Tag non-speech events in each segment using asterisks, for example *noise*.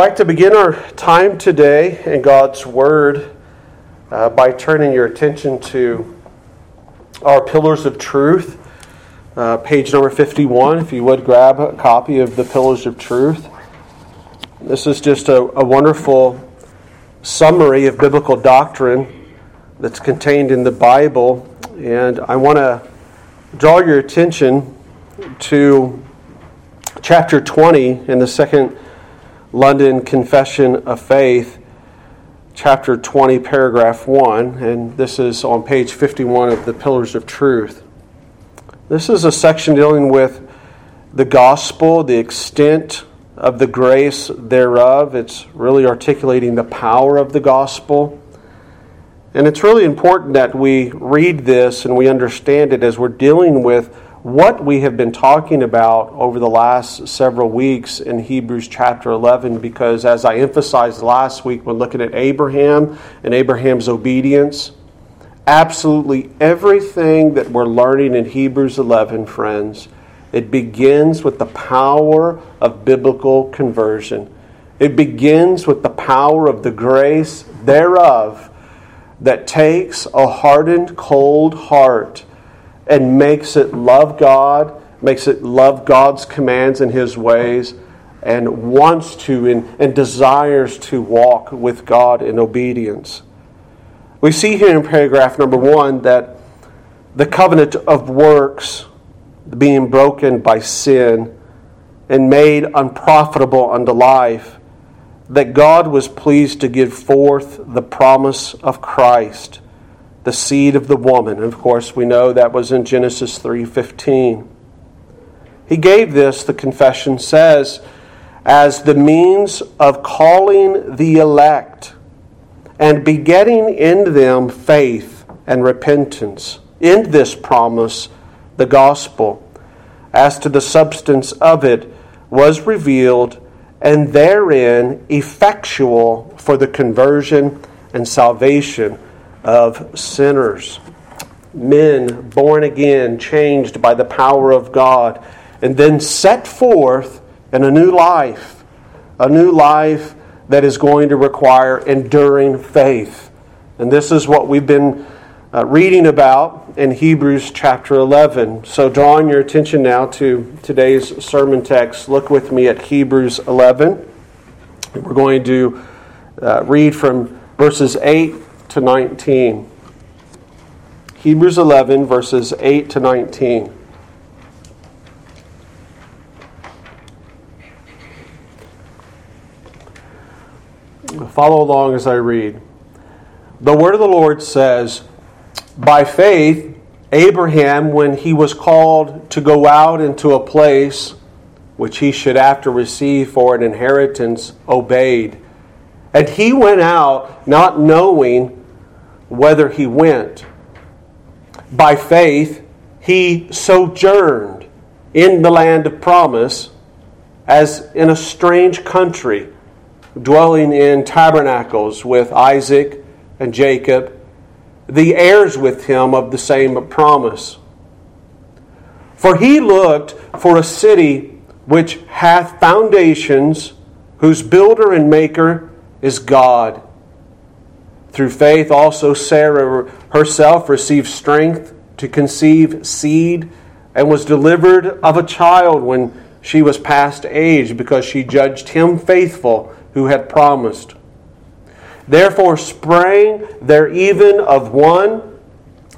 like to begin our time today in God's Word uh, by turning your attention to our Pillars of Truth, uh, page number 51. If you would grab a copy of the Pillars of Truth. This is just a, a wonderful summary of biblical doctrine that's contained in the Bible. And I want to draw your attention to chapter 20 in the second London Confession of Faith, chapter 20, paragraph 1, and this is on page 51 of the Pillars of Truth. This is a section dealing with the gospel, the extent of the grace thereof. It's really articulating the power of the gospel. And it's really important that we read this and we understand it as we're dealing with what we have been talking about over the last several weeks in Hebrews chapter 11, because as I emphasized last week when looking at Abraham and Abraham's obedience, absolutely everything that we're learning in Hebrews 11, friends, it begins with the power of biblical conversion. It begins with the power of the grace thereof that takes a hardened, cold heart and makes it love God, makes it love God's commands and His ways, and wants to and, and desires to walk with God in obedience. We see here in paragraph number one that the covenant of works being broken by sin and made unprofitable unto life, that God was pleased to give forth the promise of Christ the seed of the woman. And of course, we know that was in Genesis 3:15. He gave this, the confession says, as the means of calling the elect and begetting in them faith and repentance. In this promise, the gospel, as to the substance of it, was revealed, and therein effectual for the conversion and salvation of sinners. Men born again, changed by the power of God, and then set forth in a new life, a new life that is going to require enduring faith. And this is what we've been uh, reading about in Hebrews chapter 11. So, drawing your attention now to today's sermon text, look with me at Hebrews 11. We're going to uh, read from verses 8 to 19. Hebrews 11, verses 8 to 19. Follow along as I read. The word of the Lord says, By faith, Abraham, when he was called to go out into a place which he should after receive for an inheritance, obeyed. And he went out not knowing whether he went. By faith, he sojourned in the land of promise as in a strange country, dwelling in tabernacles with Isaac and Jacob, the heirs with him of the same promise. For he looked for a city which hath foundations, whose builder and maker is God. Through faith, also Sarah herself received strength to conceive seed and was delivered of a child when she was past age because she judged him faithful who had promised. Therefore sprang there even of one,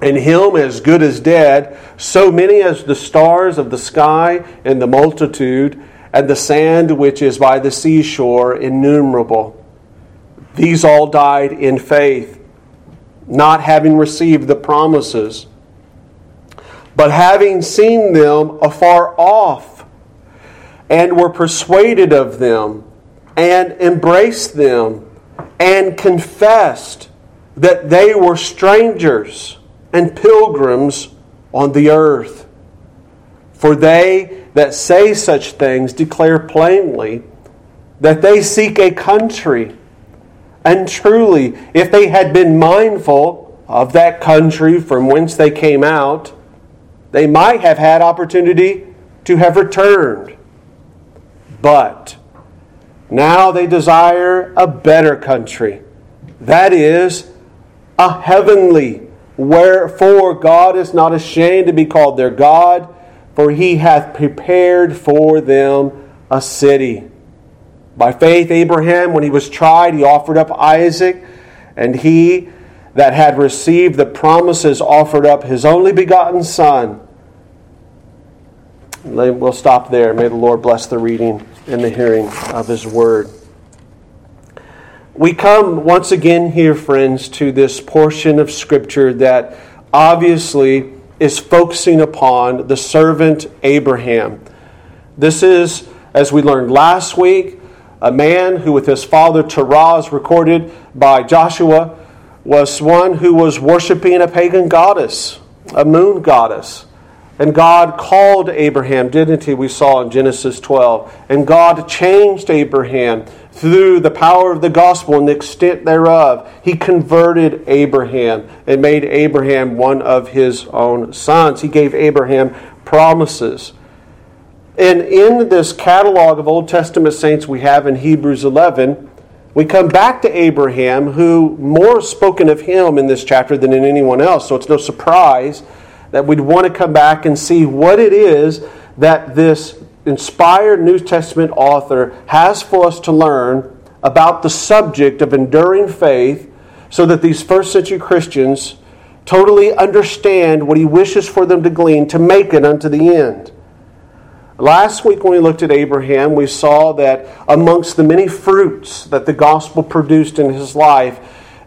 and him as good as dead, so many as the stars of the sky and the multitude, and the sand which is by the seashore innumerable. These all died in faith, not having received the promises, but having seen them afar off, and were persuaded of them, and embraced them, and confessed that they were strangers and pilgrims on the earth. For they that say such things declare plainly that they seek a country and truly, if they had been mindful of that country from whence they came out, they might have had opportunity to have returned. But Now they desire a better country, that is, a heavenly. Wherefore God is not ashamed to be called their God, for he hath prepared for them a city. By faith, Abraham, when he was tried, he offered up Isaac, and he that had received the promises offered up his only begotten Son. We'll stop there. May the Lord bless the reading and the hearing of his word. We come once again here, friends, to this portion of Scripture that obviously is focusing upon the servant Abraham. This is, as we learned last week, a man who, with his father Terah, is recorded by Joshua, was one who was worshiping a pagan goddess, a moon goddess. And God called Abraham, didn't he? We saw in Genesis 12. And God changed Abraham through the power of the gospel and the extent thereof. He converted Abraham and made Abraham one of his own sons. He gave Abraham promises. And in this catalog of Old Testament saints we have in Hebrews 11, we come back to Abraham, who more spoken of him in this chapter than in anyone else. So it's no surprise that we'd want to come back and see what it is that this inspired New Testament author has for us to learn about the subject of enduring faith so that these first century Christians totally understand what he wishes for them to glean to make it unto the end. Last week, when we looked at Abraham, we saw that amongst the many fruits that the gospel produced in his life,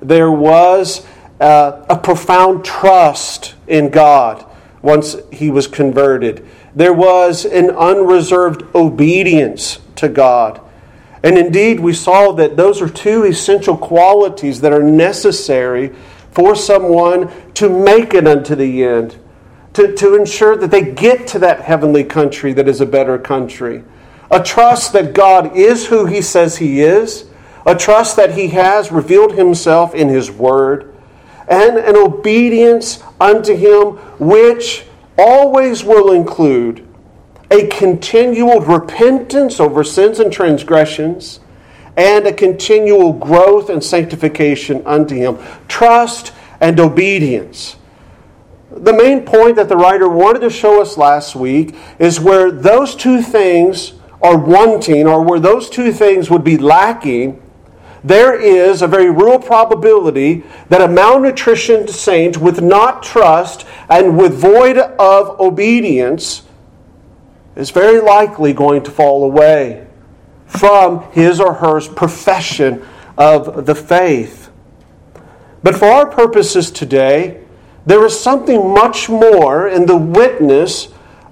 there was uh, a profound trust in God once he was converted. There was an unreserved obedience to God. And indeed, we saw that those are two essential qualities that are necessary for someone to make it unto the end to, to ensure that they get to that heavenly country that is a better country. A trust that God is who He says He is, a trust that He has revealed Himself in His Word, and an obedience unto Him which always will include a continual repentance over sins and transgressions and a continual growth and sanctification unto Him. Trust and obedience the main point that the writer wanted to show us last week is where those two things are wanting, or where those two things would be lacking, there is a very real probability that a malnutritioned saint with not trust and with void of obedience is very likely going to fall away from his or her profession of the faith. But for our purposes today, there is something much more in the witness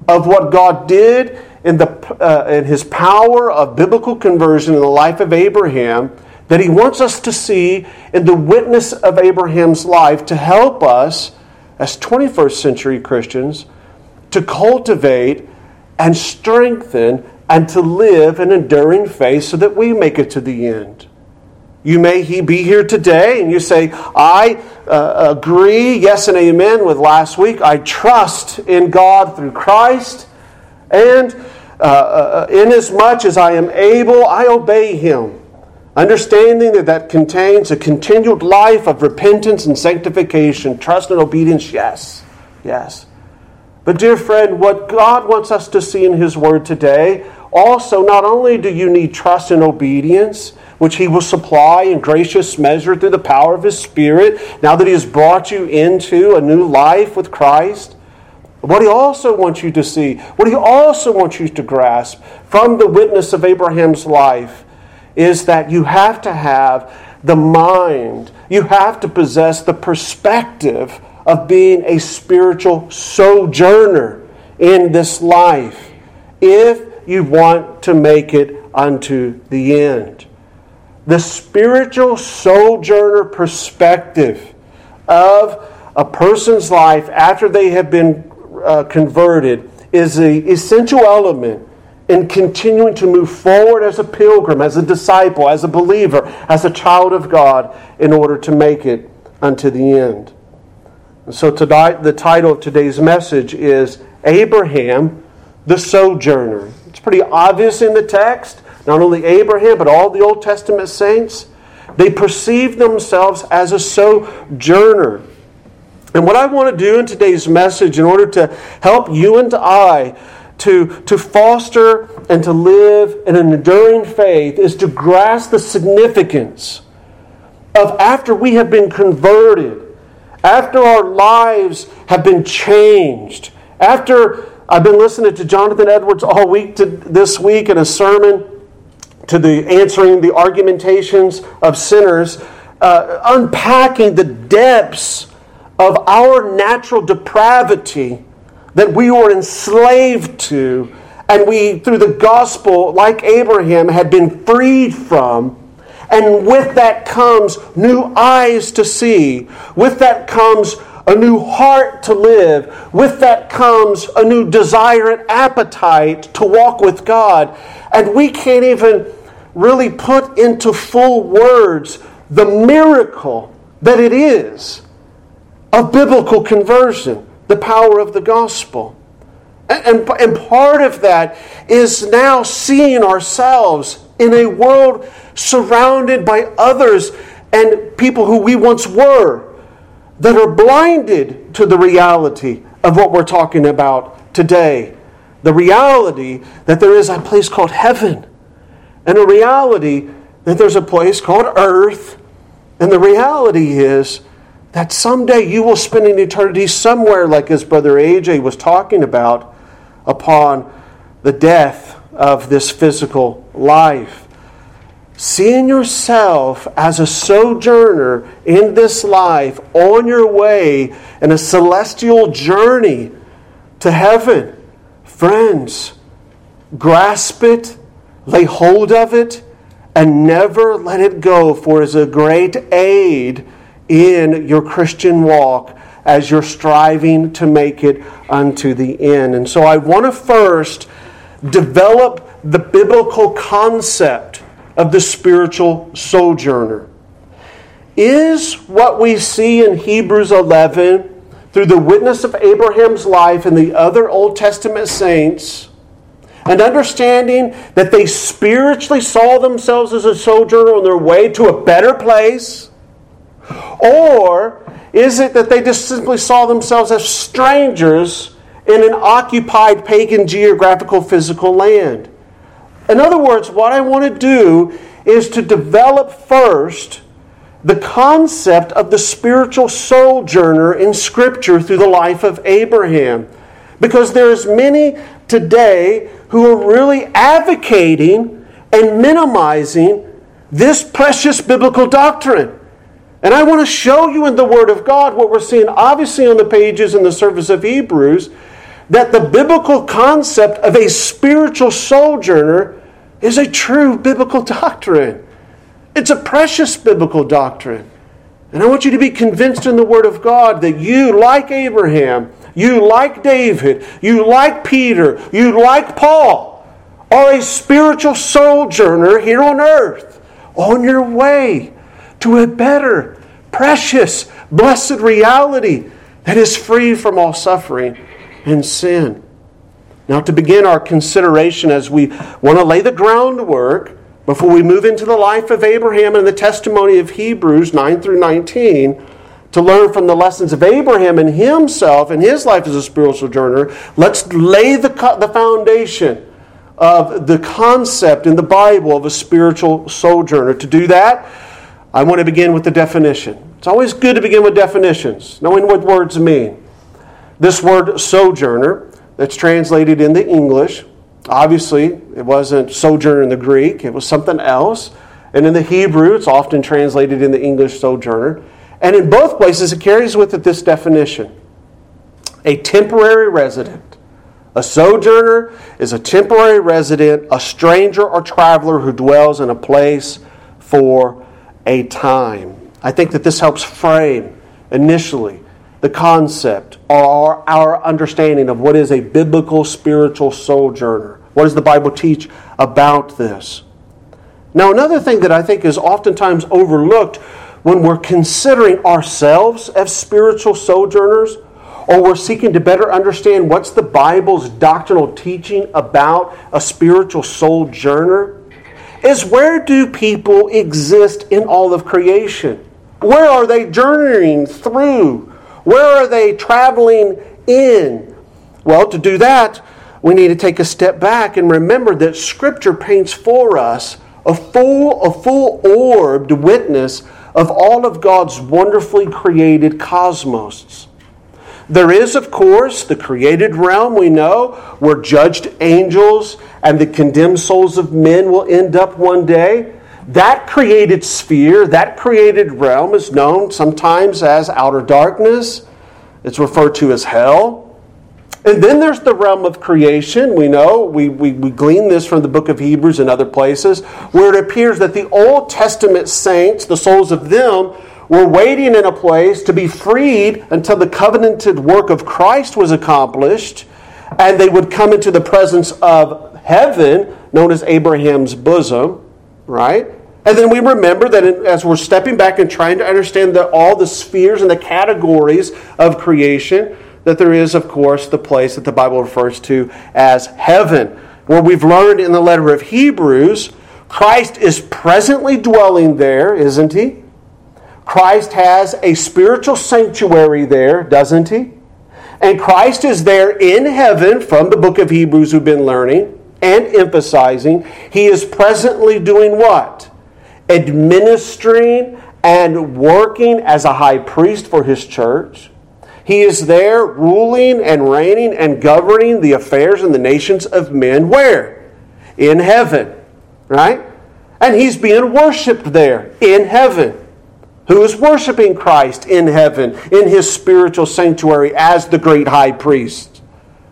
of what God did in, the, uh, in his power of biblical conversion in the life of Abraham that he wants us to see in the witness of Abraham's life to help us as 21st century Christians to cultivate and strengthen and to live an enduring faith so that we make it to the end. You may he be here today and you say, I uh, agree, yes and amen, with last week. I trust in God through Christ, and uh, uh, inasmuch as I am able, I obey Him. Understanding that that contains a continued life of repentance and sanctification, trust and obedience, yes, yes. But, dear friend, what God wants us to see in His Word today also, not only do you need trust and obedience, which He will supply in gracious measure through the power of His Spirit, now that He has brought you into a new life with Christ. What He also wants you to see, what He also wants you to grasp from the witness of Abraham's life, is that you have to have the mind, you have to possess the perspective of being a spiritual sojourner in this life if you want to make it unto the end the spiritual sojourner perspective of a person's life after they have been uh, converted is the essential element in continuing to move forward as a pilgrim, as a disciple, as a believer, as a child of God in order to make it unto the end. And so today, the title of today's message is Abraham the Sojourner. Pretty obvious in the text not only Abraham, but all the Old Testament saints, they perceived themselves as a sojourner. And what I want to do in today's message, in order to help you and I to, to foster and to live in an enduring faith, is to grasp the significance of after we have been converted, after our lives have been changed, after I've been listening to Jonathan Edwards all week to, this week in a sermon to the answering the argumentations of sinners, uh, unpacking the depths of our natural depravity that we were enslaved to, and we, through the gospel, like Abraham, had been freed from. And with that comes new eyes to see. With that comes a new heart to live. With that comes a new desire and appetite to walk with God. And we can't even really put into full words the miracle that it is of biblical conversion, the power of the gospel. And, and, part of that is now seeing ourselves in a world surrounded by others and people who we once were that are blinded to the reality of what we're talking about today. The reality that there is a place called heaven, and a reality that there's a place called earth, and the reality is that someday you will spend an eternity somewhere, like his brother AJ was talking about, upon the death of this physical life. Seeing yourself as a sojourner in this life on your way in a celestial journey to heaven. Friends, grasp it, lay hold of it, and never let it go, for it is a great aid in your Christian walk as you're striving to make it unto the end. And so I want to first develop the biblical concept of the spiritual sojourner. Is what we see in Hebrews 11 through the witness of Abraham's life and the other Old Testament saints, and understanding that they spiritually saw themselves as a sojourner on their way to a better place? Or is it that they just simply saw themselves as strangers in an occupied pagan geographical physical land? In other words, what I want to do is to develop first the concept of the spiritual sojourner in Scripture through the life of Abraham. Because there's many today who are really advocating and minimizing this precious biblical doctrine. And I want to show you in the Word of God what we're seeing, obviously, on the pages in the service of Hebrews, that the biblical concept of a spiritual sojourner is a true biblical doctrine. It's a precious biblical doctrine. And I want you to be convinced in the Word of God that you, like Abraham, you, like David, you, like Peter, you, like Paul, are a spiritual sojourner here on earth on your way to a better, precious, blessed reality that is free from all suffering and sin. Now, to begin our consideration as we want to lay the groundwork before we move into the life of Abraham and the testimony of Hebrews 9 through 19, to learn from the lessons of Abraham and himself and his life as a spiritual journeyer, let's lay the, the foundation of the concept in the Bible of a spiritual sojourner. To do that, I want to begin with the definition. It's always good to begin with definitions, knowing what words mean. This word sojourner, that's translated in the English, obviously, it wasn't sojourner in the Greek, it was something else. And in the Hebrew, it's often translated in the English sojourner. And in both places, it carries with it this definition a temporary resident. A sojourner is a temporary resident, a stranger or traveler who dwells in a place for a time. I think that this helps frame initially the concept or our understanding of what is a biblical spiritual sojourner. What does the Bible teach about this? Now, another thing that I think is oftentimes overlooked when we're considering ourselves as spiritual sojourners or we're seeking to better understand what's the Bible's doctrinal teaching about a spiritual sojourner is where do people exist in all of creation? Where are they journeying through? Where are they traveling in? Well, to do that, we need to take a step back and remember that Scripture paints for us a full, a full orbed witness of all of God's wonderfully created cosmos. There is, of course, the created realm we know, where judged angels and the condemned souls of men will end up one day. That created sphere, that created realm is known sometimes as outer darkness. It's referred to as hell. And then there's the realm of creation. We know, we, we, we glean this from the book of Hebrews and other places, where it appears that the Old Testament saints, the souls of them, were waiting in a place to be freed until the covenanted work of Christ was accomplished, and they would come into the presence of heaven, known as Abraham's bosom, right? And then we remember that as we're stepping back and trying to understand the, all the spheres and the categories of creation, that there is, of course, the place that the Bible refers to as heaven, where we've learned in the letter of Hebrews, Christ is presently dwelling there, isn't he? Christ has a spiritual sanctuary there, doesn't he? And Christ is there in heaven from the book of Hebrews we've been learning and emphasizing. He is presently doing what? Administering and working as a high priest for his church he is there ruling and reigning and governing the affairs and the nations of men. Where? In heaven. Right? And he's being worshiped there in heaven. Who is worshiping Christ in heaven, in his spiritual sanctuary as the great high priest?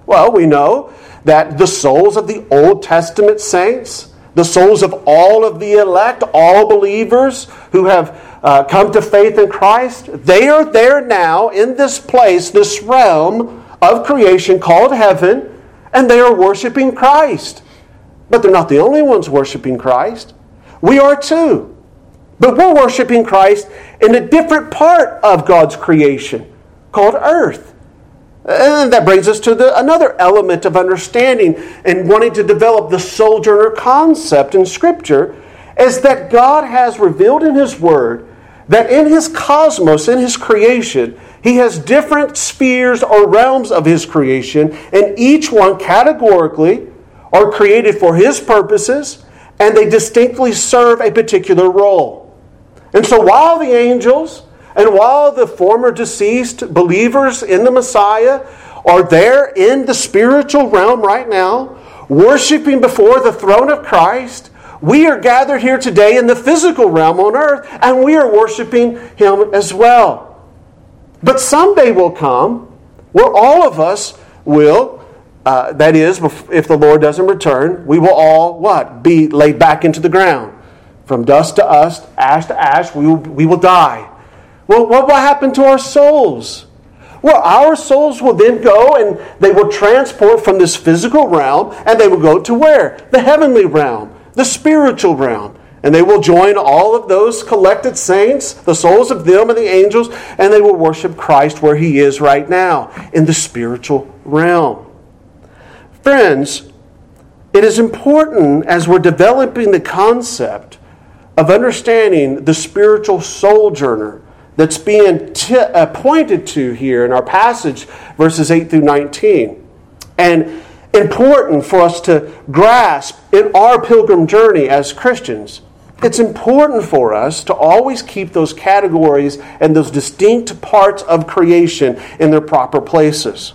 Well, we know that the souls of the Old Testament saints, the souls of all of the elect, all believers who have uh, come to faith in Christ, they are there now in this place, this realm of creation called heaven, and they are worshiping Christ. But they're not the only ones worshiping Christ. We are too. But we're worshiping Christ in a different part of God's creation called earth. And that brings us to the, another element of understanding and wanting to develop the sojourner concept in Scripture is that God has revealed in His Word that in his cosmos, in his creation, he has different spheres or realms of his creation, and each one categorically are created for his purposes, and they distinctly serve a particular role. And so while the angels and while the former deceased believers in the Messiah are there in the spiritual realm right now, worshiping before the throne of Christ, we are gathered here today in the physical realm on earth, and we are worshiping Him as well. But someday will come where all of us will, uh, that is, if the Lord doesn't return, we will all what? Be laid back into the ground. From dust to dust, ash to ash, we will, we will die. Well, what will happen to our souls? Well, our souls will then go and they will transport from this physical realm and they will go to where? The heavenly realm the spiritual realm. And they will join all of those collected saints, the souls of them and the angels, and they will worship Christ where he is right now, in the spiritual realm. Friends, it is important as we're developing the concept of understanding the spiritual sojourner that's being t- uh, pointed to here in our passage, verses 8 through 19. And important for us to grasp in our pilgrim journey as Christians. It's important for us to always keep those categories and those distinct parts of creation in their proper places.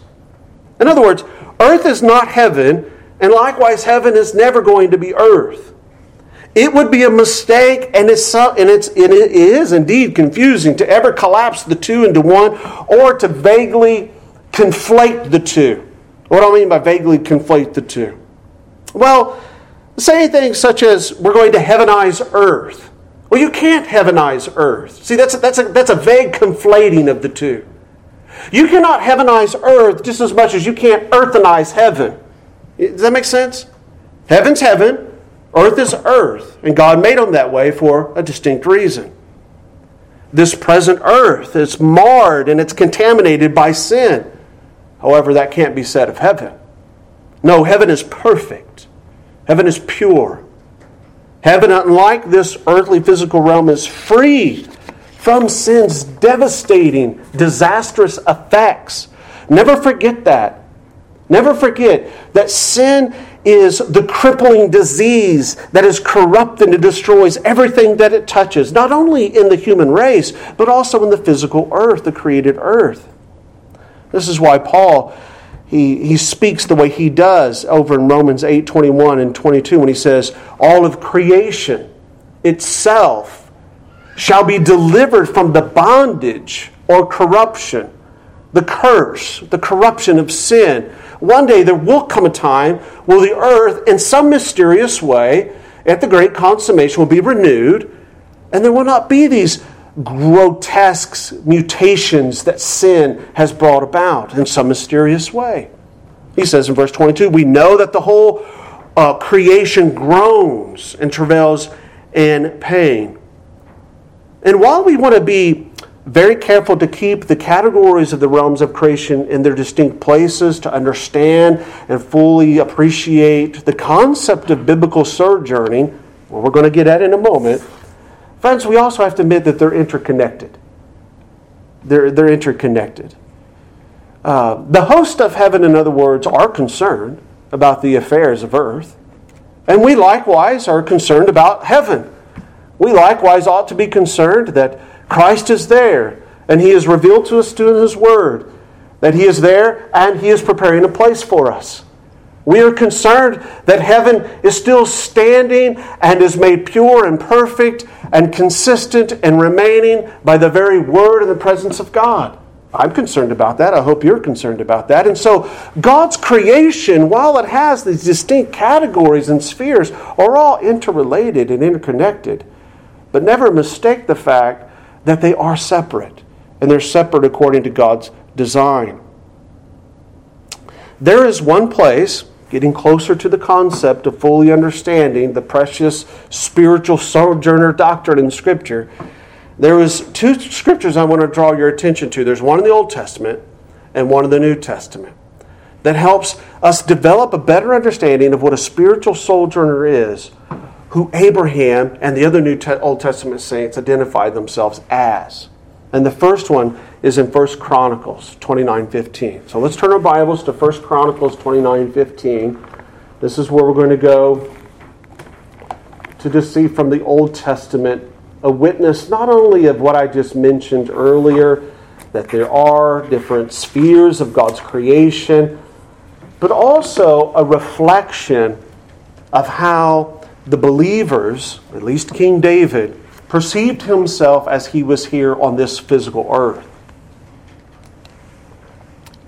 In other words, earth is not heaven, and likewise, heaven is never going to be earth. It would be a mistake, and it's, and it's it is indeed confusing to ever collapse the two into one or to vaguely conflate the two. What do I mean by vaguely conflate the two? Well, say things such as we're going to heavenize earth. Well, you can't heavenize earth. See, that's a, that's a, that's a vague conflating of the two. You cannot heavenize earth just as much as you can't earthenize heaven. Does that make sense? Heaven's heaven, earth is earth, and God made them that way for a distinct reason. This present earth is marred and it's contaminated by sin. However, that can't be said of heaven. No, heaven is perfect, heaven is pure. Heaven, unlike this earthly physical realm, is free from sin's devastating, disastrous effects. Never forget that. Never forget that sin is the crippling disease that is corrupt and destroys everything that it touches, not only in the human race, but also in the physical earth, the created earth. This is why Paul he, he speaks the way he does over in Romans 8 21 and 22 when he says, All of creation itself shall be delivered from the bondage or corruption, the curse, the corruption of sin. One day there will come a time where the earth, in some mysterious way, at the great consummation, will be renewed, and there will not be these grotesque mutations that sin has brought about in some mysterious way. He says in verse 22 We know that the whole uh, creation groans and travails in pain. And while we want to be very careful to keep the categories of the realms of creation in their distinct places to understand and fully appreciate the concept of biblical sojourning, well, we're going to get at in a moment. Friends, we also have to admit that they're interconnected. They're, they're interconnected. Uh, the host of heaven, in other words, are concerned about the affairs of earth. And we likewise are concerned about heaven. We likewise ought to be concerned that Christ is there and he is revealed to us through his word, that he is there and he is preparing a place for us. We are concerned that heaven is still standing and is made pure and perfect and consistent and remaining by the very word and the presence of God. I'm concerned about that. I hope you're concerned about that. And so, God's creation, while it has these distinct categories and spheres, are all interrelated and interconnected. But never mistake the fact that they are separate, and they're separate according to God's design. There is one place getting closer to the concept of fully understanding the precious spiritual sojourner doctrine in Scripture. There is two scriptures I want to draw your attention to. There's one in the Old Testament and one in the New Testament that helps us develop a better understanding of what a spiritual sojourner is, who Abraham and the other New Te- Old Testament saints identify themselves as. And the first one is in 1 Chronicles 29:15. So let's turn our Bibles to 1 Chronicles 29:15. This is where we're going to go to just see from the Old Testament a witness not only of what I just mentioned earlier, that there are different spheres of God's creation, but also a reflection of how the believers, at least King David, perceived himself as he was here on this physical earth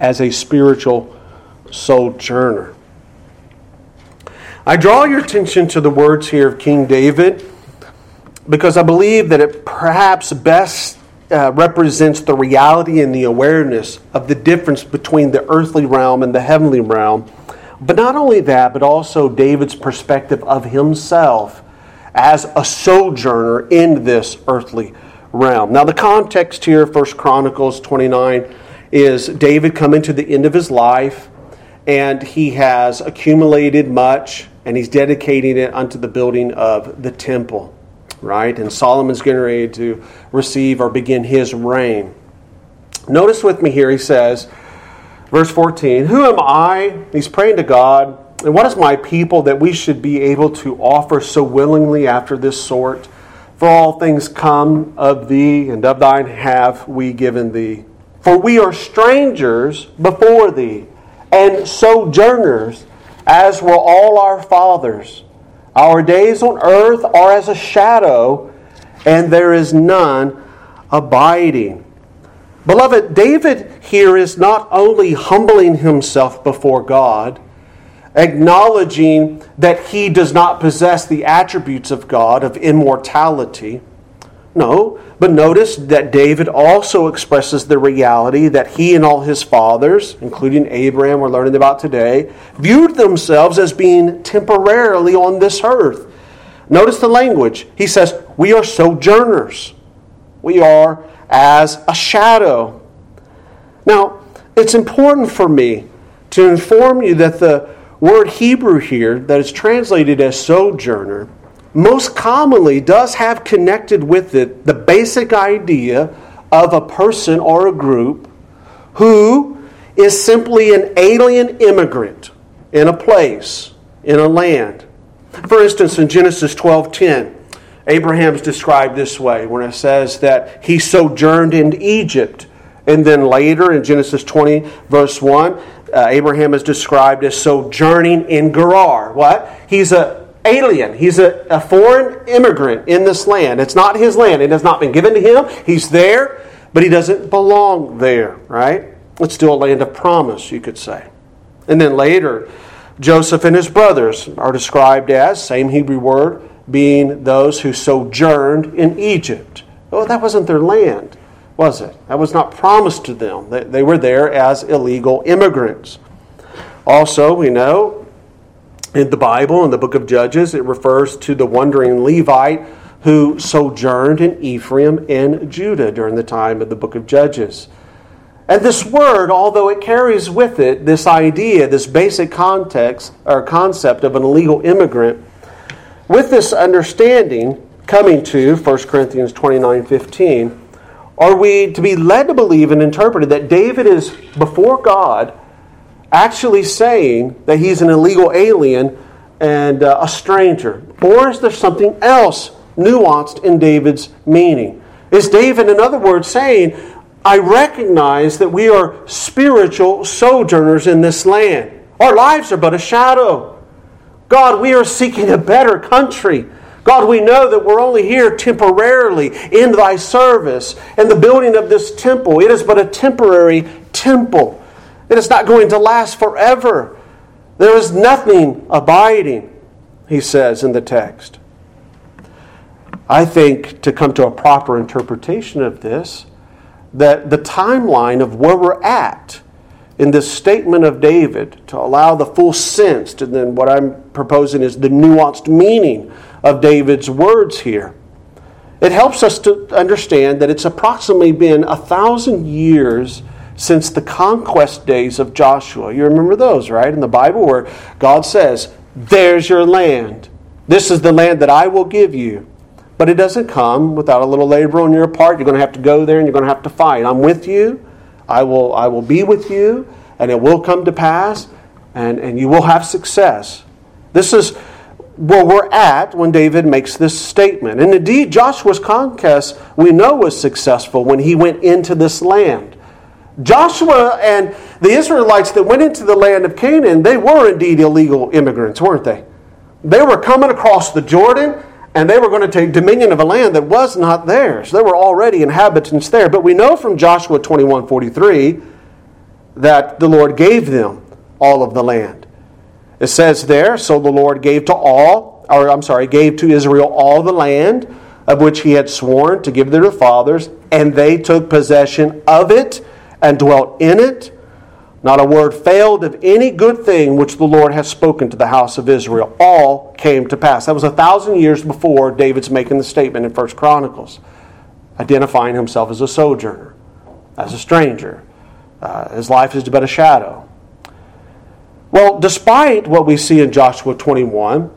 as a spiritual sojourner. I draw your attention to the words here of King David because I believe that it perhaps best uh, represents the reality and the awareness of the difference between the earthly realm and the heavenly realm. But not only that, but also David's perspective of himself as a sojourner in this earthly realm. Now, the context here, First Chronicles 29, is David coming to the end of his life, and he has accumulated much, and he's dedicating it unto the building of the temple, right? And Solomon's getting ready to receive or begin his reign. Notice with me here, he says, verse 14, Who am I? He's praying to God and what is my people that we should be able to offer so willingly after this sort? For all things come of thee, and of thine have we given thee. For we are strangers before thee, and sojourners, as were all our fathers. Our days on earth are as a shadow, and there is none abiding. Beloved, David here is not only humbling himself before God, acknowledging that he does not possess the attributes of God, of immortality. No, but notice that David also expresses the reality that he and all his fathers, including Abraham, we're learning about today, viewed themselves as being temporarily on this earth. Notice the language. He says, We are sojourners. We are as a shadow. Now, it's important for me to inform you that the word Hebrew here that is translated as sojourner most commonly does have connected with it the basic idea of a person or a group who is simply an alien immigrant in a place, in a land. For instance, in Genesis 12:10, Abraham's described this way when it says that he sojourned in Egypt. And then later in Genesis 20, verse 1, uh, Abraham is described as sojourning in Gerar. What? He's a alien. He's a, a foreign immigrant in this land. It's not his land. It has not been given to him. He's there, but he doesn't belong there, right? It's still a land of promise, you could say. And then later, Joseph and his brothers are described as, same Hebrew word, being those who sojourned in Egypt. Oh, that wasn't their land, was it? That was not promised to them. They were there as illegal immigrants. Also, we know in the Bible, in the book of Judges, it refers to the wandering Levite who sojourned in Ephraim and Judah during the time of the book of Judges. And this word, although it carries with it this idea, this basic context or concept of an illegal immigrant, with this understanding coming to 1 Corinthians 29 15, are we to be led to believe and interpreted that David is before God actually saying that he's an illegal alien and uh, a stranger? Or is there something else nuanced in David's meaning? Is David, in other words, saying, I recognize that we are spiritual sojourners in this land? Our lives are but a shadow. God, we are seeking a better country. God, we know that we're only here temporarily in thy service and the building of this temple. It is but a temporary temple. It is not going to last forever. There is nothing abiding, he says in the text. I think to come to a proper interpretation of this, that the timeline of where we're at in this statement of David to allow the full sense, and then what I'm proposing is the nuanced meaning of David's words here. It helps us to understand that it's approximately been a thousand years since the conquest days of Joshua. You remember those, right? In the Bible, where God says, There's your land. This is the land that I will give you. But it doesn't come without a little labor on your part. You're going to have to go there and you're going to have to fight. I'm with you. I will, I will be with you, and it will come to pass, and, and you will have success. This is where we're at when David makes this statement. And indeed, Joshua's conquest, we know, was successful when he went into this land. Joshua and the Israelites that went into the land of Canaan, they were indeed illegal immigrants, weren't they? They were coming across the Jordan and they were going to take dominion of a land that was not theirs. There were already inhabitants there. But we know from Joshua 21 43 that the Lord gave them all of the land. It says there, so the Lord gave to all, or I'm sorry, gave to Israel all the land of which he had sworn to give their fathers, and they took possession of it and dwelt in it. Not a word failed of any good thing which the Lord has spoken to the house of Israel. All came to pass. That was a thousand years before David's making the statement in First Chronicles, identifying himself as a sojourner, as a stranger. Uh, his life is but a shadow. Well, despite what we see in Joshua 21,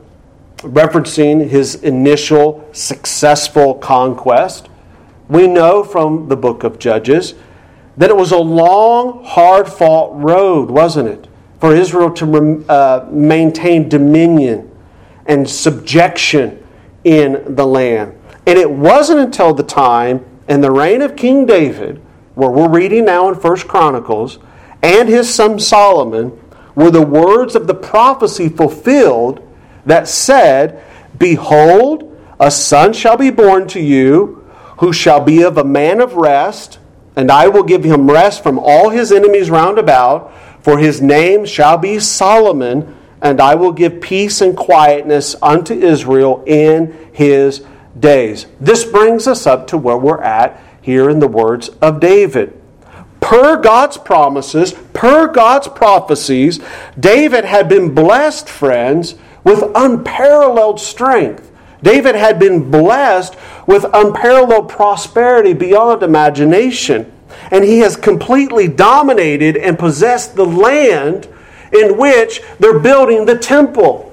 referencing his initial successful conquest, we know from the book of Judges that it was a long, hard fought road, wasn't it? For Israel to uh, maintain dominion and subjection in the land. And it wasn't until the time in the reign of King David, where we're reading now in First Chronicles, and his son Solomon, were the words of the prophecy fulfilled that said, Behold, a son shall be born to you, who shall be of a man of rest and I will give him rest from all his enemies round about, for his name shall be Solomon, and I will give peace and quietness unto Israel in his days. This brings us up to where we're at here in the words of David. Per God's promises, per God's prophecies, David had been blessed, friends, with unparalleled strength. David had been blessed with unparalleled prosperity beyond imagination. And he has completely dominated and possessed the land in which they're building the temple.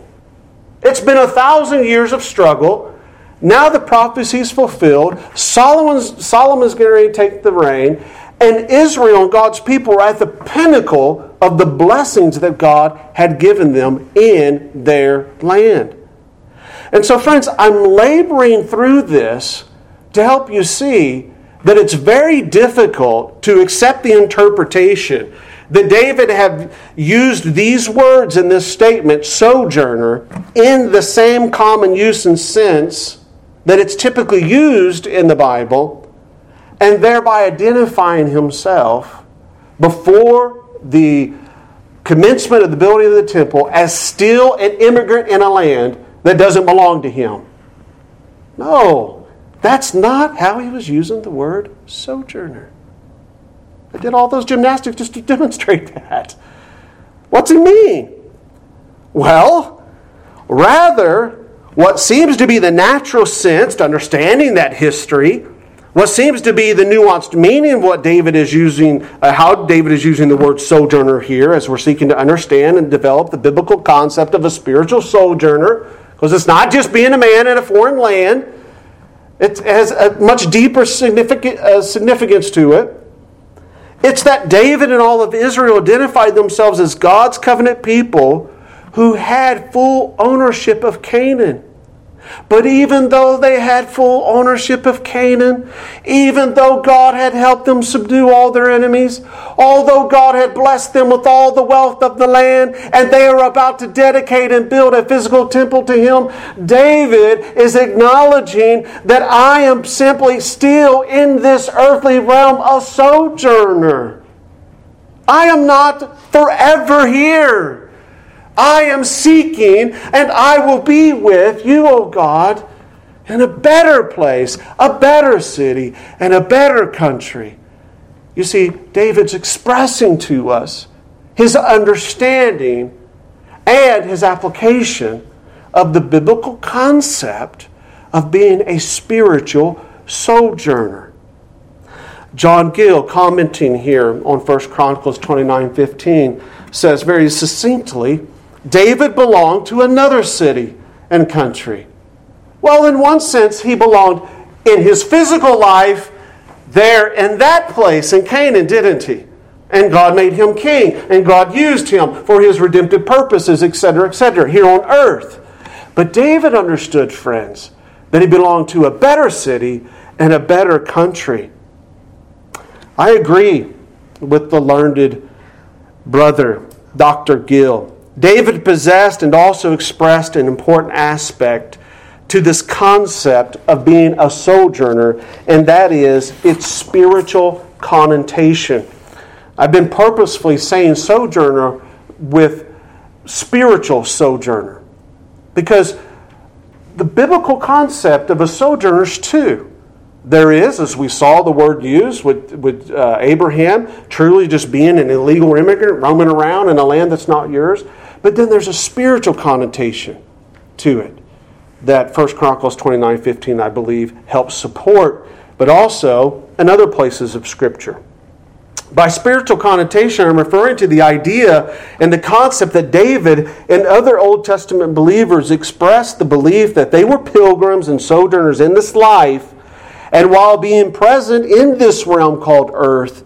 It's been a thousand years of struggle. Now the prophecy is fulfilled. Solomon's, Solomon's going to take the reign. And Israel and God's people are at the pinnacle of the blessings that God had given them in their land. And so, friends, I'm laboring through this to help you see that it's very difficult to accept the interpretation that David had used these words in this statement, sojourner, in the same common use and sense that it's typically used in the Bible, and thereby identifying himself before the commencement of the building of the temple as still an immigrant in a land that doesn't belong to him. No, that's not how he was using the word sojourner. I did all those gymnastics just to *laughs* demonstrate that. What's he mean? Well, rather, what seems to be the natural sense to understanding that history, what seems to be the nuanced meaning of what David is using, uh, how David is using the word sojourner here, as we're seeking to understand and develop the biblical concept of a spiritual sojourner, because it's not just being a man in a foreign land, it has a much deeper uh, significance to it. It's that David and all of Israel identified themselves as God's covenant people who had full ownership of Canaan. But even though they had full ownership of Canaan, even though God had helped them subdue all their enemies, although God had blessed them with all the wealth of the land, and they are about to dedicate and build a physical temple to Him, David is acknowledging that I am simply still in this earthly realm a sojourner. I am not forever here. I am seeking, and I will be with you, O God, in a better place, a better city, and a better country. You see, David's expressing to us his understanding and his application of the biblical concept of being a spiritual sojourner. John Gill, commenting here on 1 Chronicles 29 15, says very succinctly, David belonged to another city and country. Well, in one sense, he belonged in his physical life there in that place in Canaan, didn't he? And God made him king, and God used him for his redemptive purposes, etc., etc., here on earth. But David understood, friends, that he belonged to a better city and a better country. I agree with the learned brother, Dr. Gill. David possessed and also expressed an important aspect to this concept of being a sojourner, and that is its spiritual connotation. I've been purposefully saying sojourner with spiritual sojourner because the biblical concept of a sojourner is two. There is, as we saw the word used with, with uh, Abraham, truly just being an illegal immigrant roaming around in a land that's not yours. But then there's a spiritual connotation to it that 1 Chronicles 29 15, I believe, helps support, but also in other places of Scripture. By spiritual connotation, I'm referring to the idea and the concept that David and other Old Testament believers expressed the belief that they were pilgrims and sojourners in this life, and while being present in this realm called earth,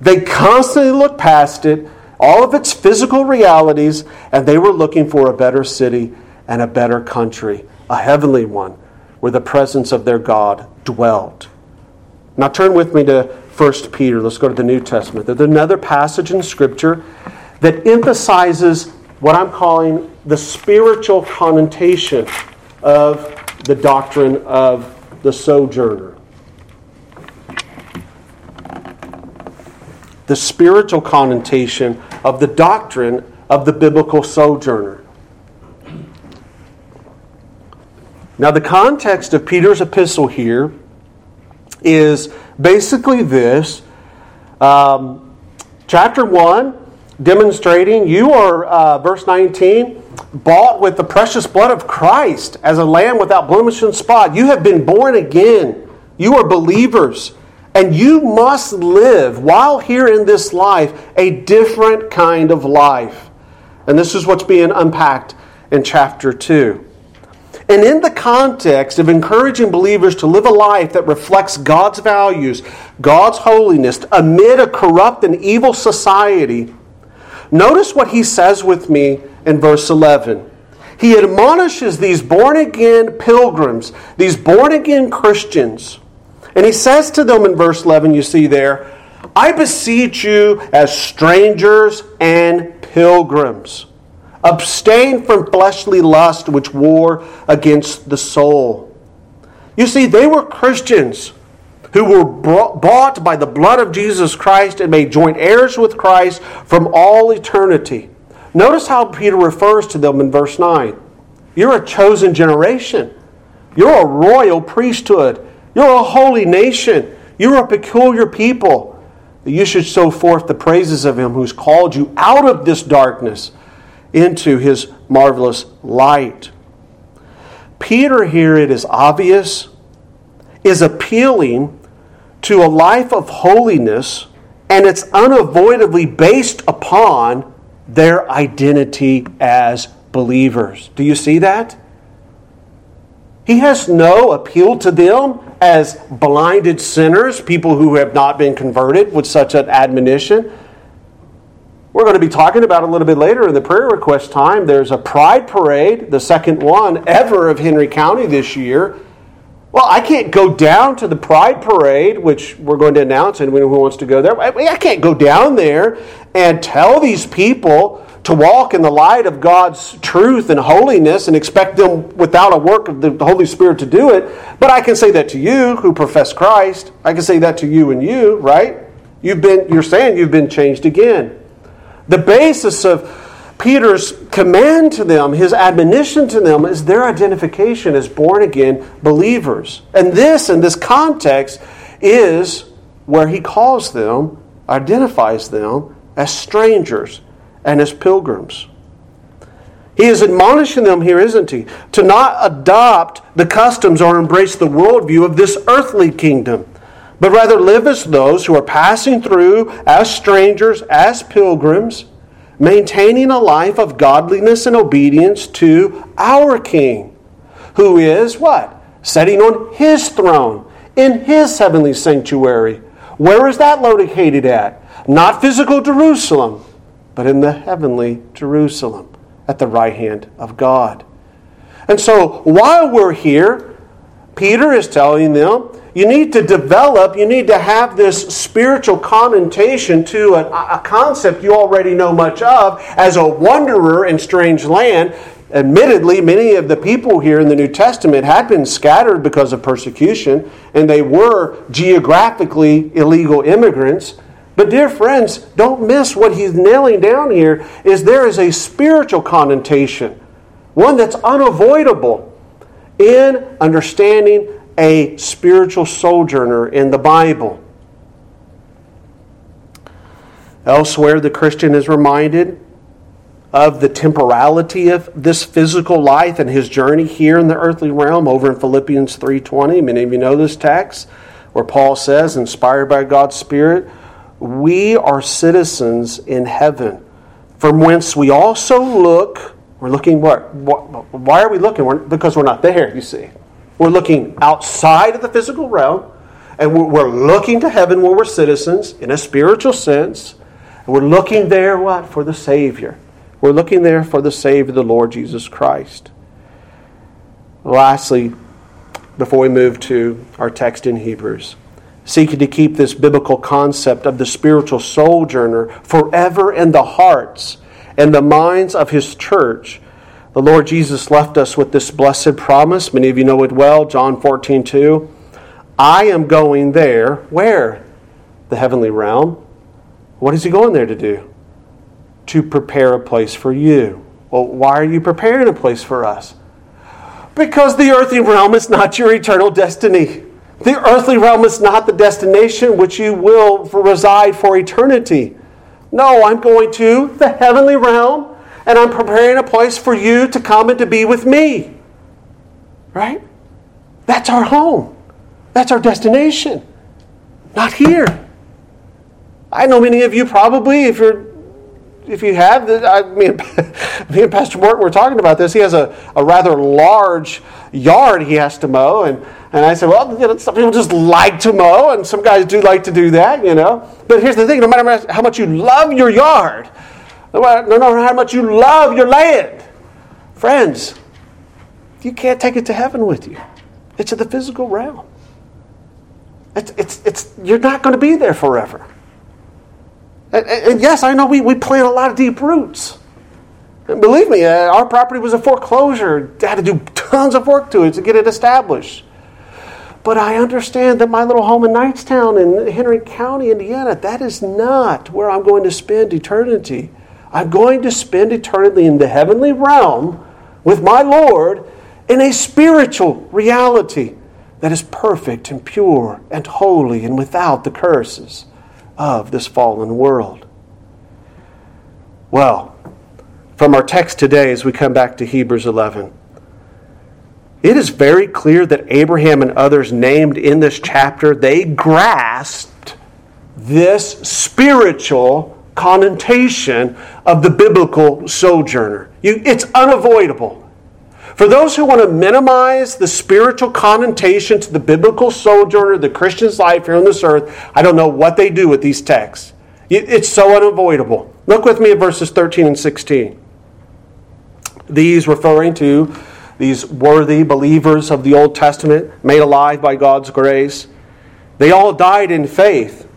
they constantly looked past it all of its physical realities, and they were looking for a better city and a better country, a heavenly one, where the presence of their God dwelt. Now turn with me to 1 Peter. Let's go to the New Testament. There's another passage in Scripture that emphasizes what I'm calling the spiritual connotation of the doctrine of the sojourner. The spiritual connotation of the doctrine of the biblical sojourner. Now, the context of Peter's epistle here is basically this um, chapter 1, demonstrating you are, uh, verse 19, bought with the precious blood of Christ as a lamb without blemish and spot. You have been born again. You are believers. And you must live, while here in this life, a different kind of life. And this is what's being unpacked in chapter 2. And in the context of encouraging believers to live a life that reflects God's values, God's holiness, amid a corrupt and evil society, notice what he says with me in verse 11. He admonishes these born again pilgrims, these born again Christians, and he says to them in verse 11, you see there, I beseech you as strangers and pilgrims Abstain from fleshly lust which war against the soul. You see, they were Christians who were bought by the blood of Jesus Christ and made joint heirs with Christ from all eternity. Notice how Peter refers to them in verse 9. You're a chosen generation. You're a royal priesthood. You're a holy nation. You're a peculiar people. That you should show forth the praises of Him who's called you out of this darkness into his marvelous light. Peter, here it is obvious, is appealing to a life of holiness, and it's unavoidably based upon their identity as believers. Do you see that? He has no appeal to them as blinded sinners, people who have not been converted with such an admonition. We're going to be talking about a little bit later in the prayer request time. There's a pride parade, the second one ever of Henry County this year. Well, I can't go down to the pride parade, which we're going to announce, and who wants to go there? I can't go down there and tell these people to walk in the light of God's truth and holiness and expect them without a work of the Holy Spirit to do it. But I can say that to you who profess Christ. I can say that to you and you, right? You've been you're saying you've been changed again. The basis of Peter's command to them, his admonition to them, is their identification as born again believers. And this, in this context, is where he calls them, identifies them as strangers and as pilgrims. He is admonishing them here, isn't he? To not adopt the customs or embrace the worldview of this earthly kingdom but rather live as those who are passing through as strangers, as pilgrims, maintaining a life of godliness and obedience to our King, who is what? Sitting on his throne in his heavenly sanctuary. Where is that located at? Not physical Jerusalem, but in the heavenly Jerusalem at the right hand of God. And so while we're here, Peter is telling them you need to develop, you need to have this spiritual connotation to a, a, concept you already know much of as a wanderer in strange land. Admittedly, many of the people here in the New Testament had been scattered because of persecution, and they were geographically illegal immigrants. But, dear friends, don't miss what he's nailing down here is there is a spiritual connotation, one that's unavoidable in understanding a spiritual sojourner in the Bible. Elsewhere, the Christian is reminded of the temporality of this physical life and his journey here in the earthly realm over in Philippians 3:20. Many of you know this text where Paul says, inspired by God's Spirit, we are citizens in heaven, from whence we also look. We're looking what? Why are we looking? We're, because we're not there, you see. We're looking outside of the physical realm, and we're looking to heaven where we're citizens in a spiritual sense. And we're looking there, what? For the Savior. We're looking there for the Savior, the Lord Jesus Christ. Lastly, before we move to our text in Hebrews, seeking to keep this biblical concept of the spiritual sojourner forever in the hearts and the minds of His church the Lord Jesus left us with this blessed promise. Many of you know it well, John 14, 2. I am going there. Where? The heavenly realm. What is he going there to do? To prepare a place for you. Well, why are you preparing a place for us? Because the earthly realm is not your eternal destiny. The earthly realm is not the destination which you will reside for eternity. No, I'm going to the heavenly realm and I'm preparing a place for you to come and to be with me. Right? That's our home. That's our destination. Not here. I know many of you probably, if you're if you have, I, mean, *laughs* me and Pastor Morton were talking about this. He has a, a rather large yard he has to mow. And, and I said, well, you know, some people just like to mow, and some guys do like to do that, you know. But here's the thing no matter how much you love your yard, no matter how much you love your land, friends, you can't take it to heaven with you. It's in the physical realm. It's, it's, it's, you're not going to be there forever. And, and, yes, I know we, we plant a lot of deep roots. And believe me, uh, our property was a foreclosure. I had to do tons of work to it to get it established. But I understand that my little home in Knightstown in Henry County, Indiana, that is not where I'm going to spend eternity. I'm going to spend eternity in the heavenly realm with my Lord in a spiritual reality that is perfect and pure and holy and without the curses of this fallen world. Well, from our text today, as we come back to Hebrews 11, it is very clear that Abraham and others named in this chapter, they grasped this spiritual connotation of the biblical sojourner. You, it's unavoidable. For those who want to minimize the spiritual connotation to the biblical sojourner, the Christian's life here on this earth, I don't know what they do with these texts. It's so unavoidable. Look with me at verses 13 and 16. These referring to these worthy believers of the Old Testament, made alive by God's grace. They all died in faith,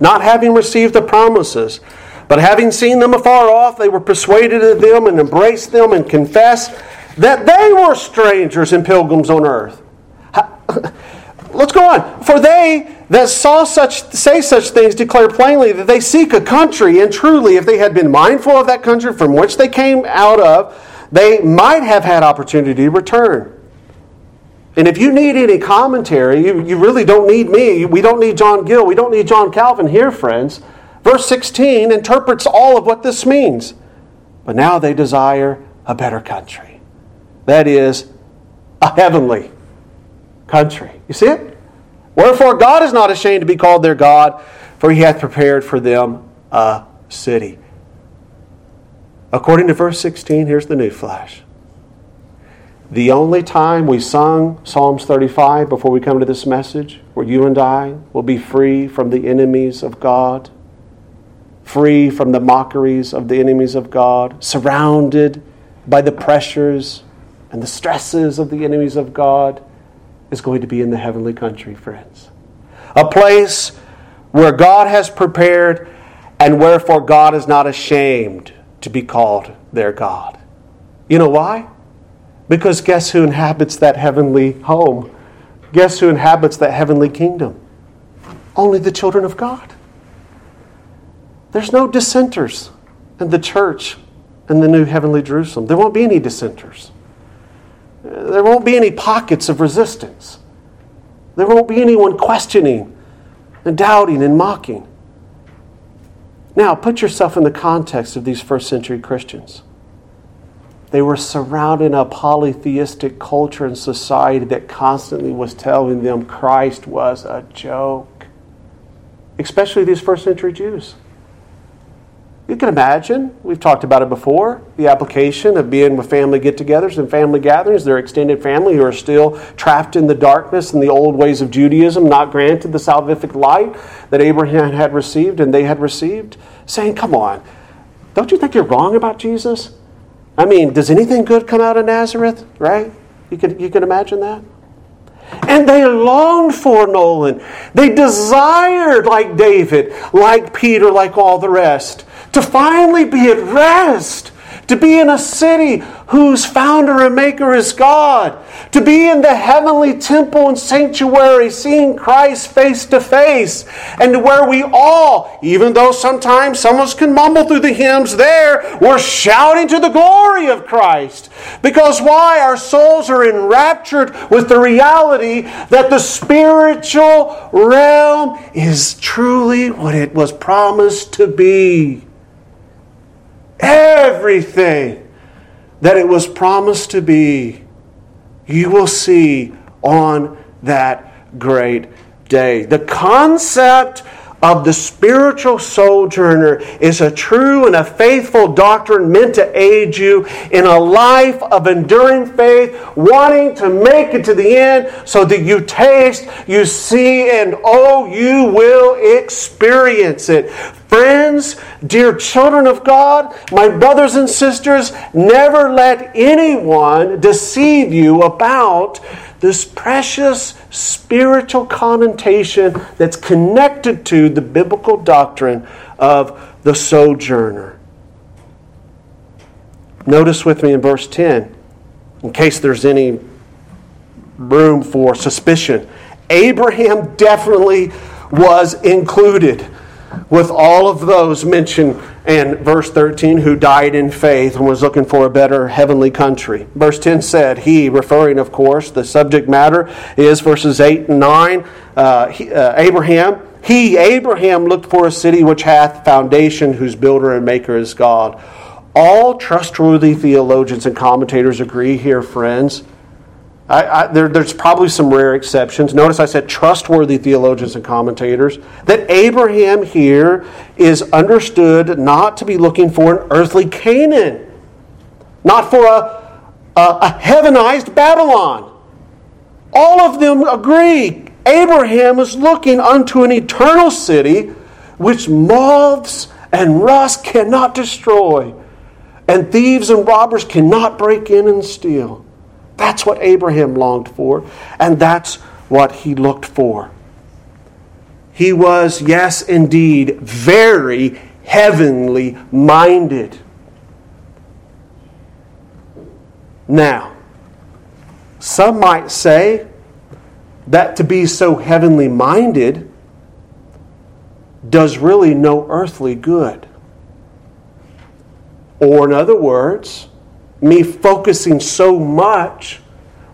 not having received the promises, but having seen them afar off, they were persuaded of them and embraced them and confessed that they were strangers and pilgrims on earth. *laughs* Let's go on. For they that saw such say such things declare plainly that they seek a country, and truly, if they had been mindful of that country from which they came out of, they might have had opportunity to return. And if you need any commentary, you, you really don't need me. We don't need John Gill. We don't need John Calvin here, friends. Verse 16 interprets all of what this means. But now they desire a better country. That is a heavenly country. You see it? Wherefore God is not ashamed to be called their God, for he hath prepared for them a city. According to verse 16, here's the new flash. The only time we sung Psalms 35 before we come to this message, where you and I will be free from the enemies of God, free from the mockeries of the enemies of God, surrounded by the pressures and the stresses of the enemies of God is going to be in the heavenly country, friends. A place where God has prepared and wherefore God is not ashamed to be called their God. You know why? Because guess who inhabits that heavenly home? Guess who inhabits that heavenly kingdom? Only the children of God. There's no dissenters in the church in the new heavenly Jerusalem. There won't be any dissenters. There won't be any pockets of resistance. There won't be anyone questioning and doubting and mocking. Now, put yourself in the context of these first century Christians. They were surrounded in a polytheistic culture and society that constantly was telling them Christ was a joke, especially these first century Jews. You can imagine, we've talked about it before, the application of being with family get togethers and family gatherings, their extended family who are still trapped in the darkness and the old ways of Judaism, not granted the salvific light that Abraham had received and they had received, saying, Come on, don't you think you're wrong about Jesus? I mean, does anything good come out of Nazareth, right? You can, you can imagine that? And they longed for Nolan. They desired, like David, like Peter, like all the rest, to finally be at rest, to be in a city whose founder and maker is God, to be in the heavenly temple and sanctuary, seeing Christ face to face, and where we all, even though sometimes some of us can mumble through the hymns there, we're shouting to the glory of Christ. Because why? Our souls are enraptured with the reality that the spiritual realm is truly what it was promised to be everything that it was promised to be, you will see on that great day. The concept of the spiritual sojourner is a true and a faithful doctrine meant to aid you in a life of enduring faith, wanting to make it to the end so that you taste, you see, and oh, you will experience it. Friends, dear children of God, my brothers and sisters, never let anyone deceive you about this precious spiritual connotation that's connected to the biblical doctrine of the sojourner. Notice with me in verse 10, in case there's any room for suspicion. Abraham definitely was included with all of those mentioned in verse 13 who died in faith and was looking for a better heavenly country. Verse 10 said, He, referring, of course, the subject matter is verses 8 and 9. Uh, he, uh, Abraham, he, Abraham, looked for a city which hath foundation, whose builder and maker is God. All trustworthy theologians and commentators agree here, friends I, I, there, there's probably some rare exceptions. Notice I said trustworthy theologians and commentators. That Abraham here is understood not to be looking for an earthly Canaan, not for a, a, a heavenized Babylon. All of them agree. Abraham is looking unto an eternal city which moths and rust cannot destroy, and thieves and robbers cannot break in and steal. That's what Abraham longed for, and that's what he looked for. He was, yes, indeed, very heavenly minded. Now, some might say that to be so heavenly minded does really no earthly good. Or, in other words, me focusing so much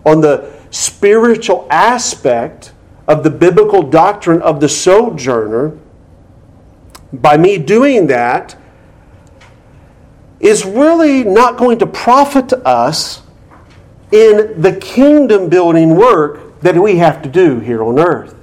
on the spiritual aspect of the biblical doctrine of the sojourner, by me doing that, is really not going to profit us in the kingdom building work that we have to do here on earth.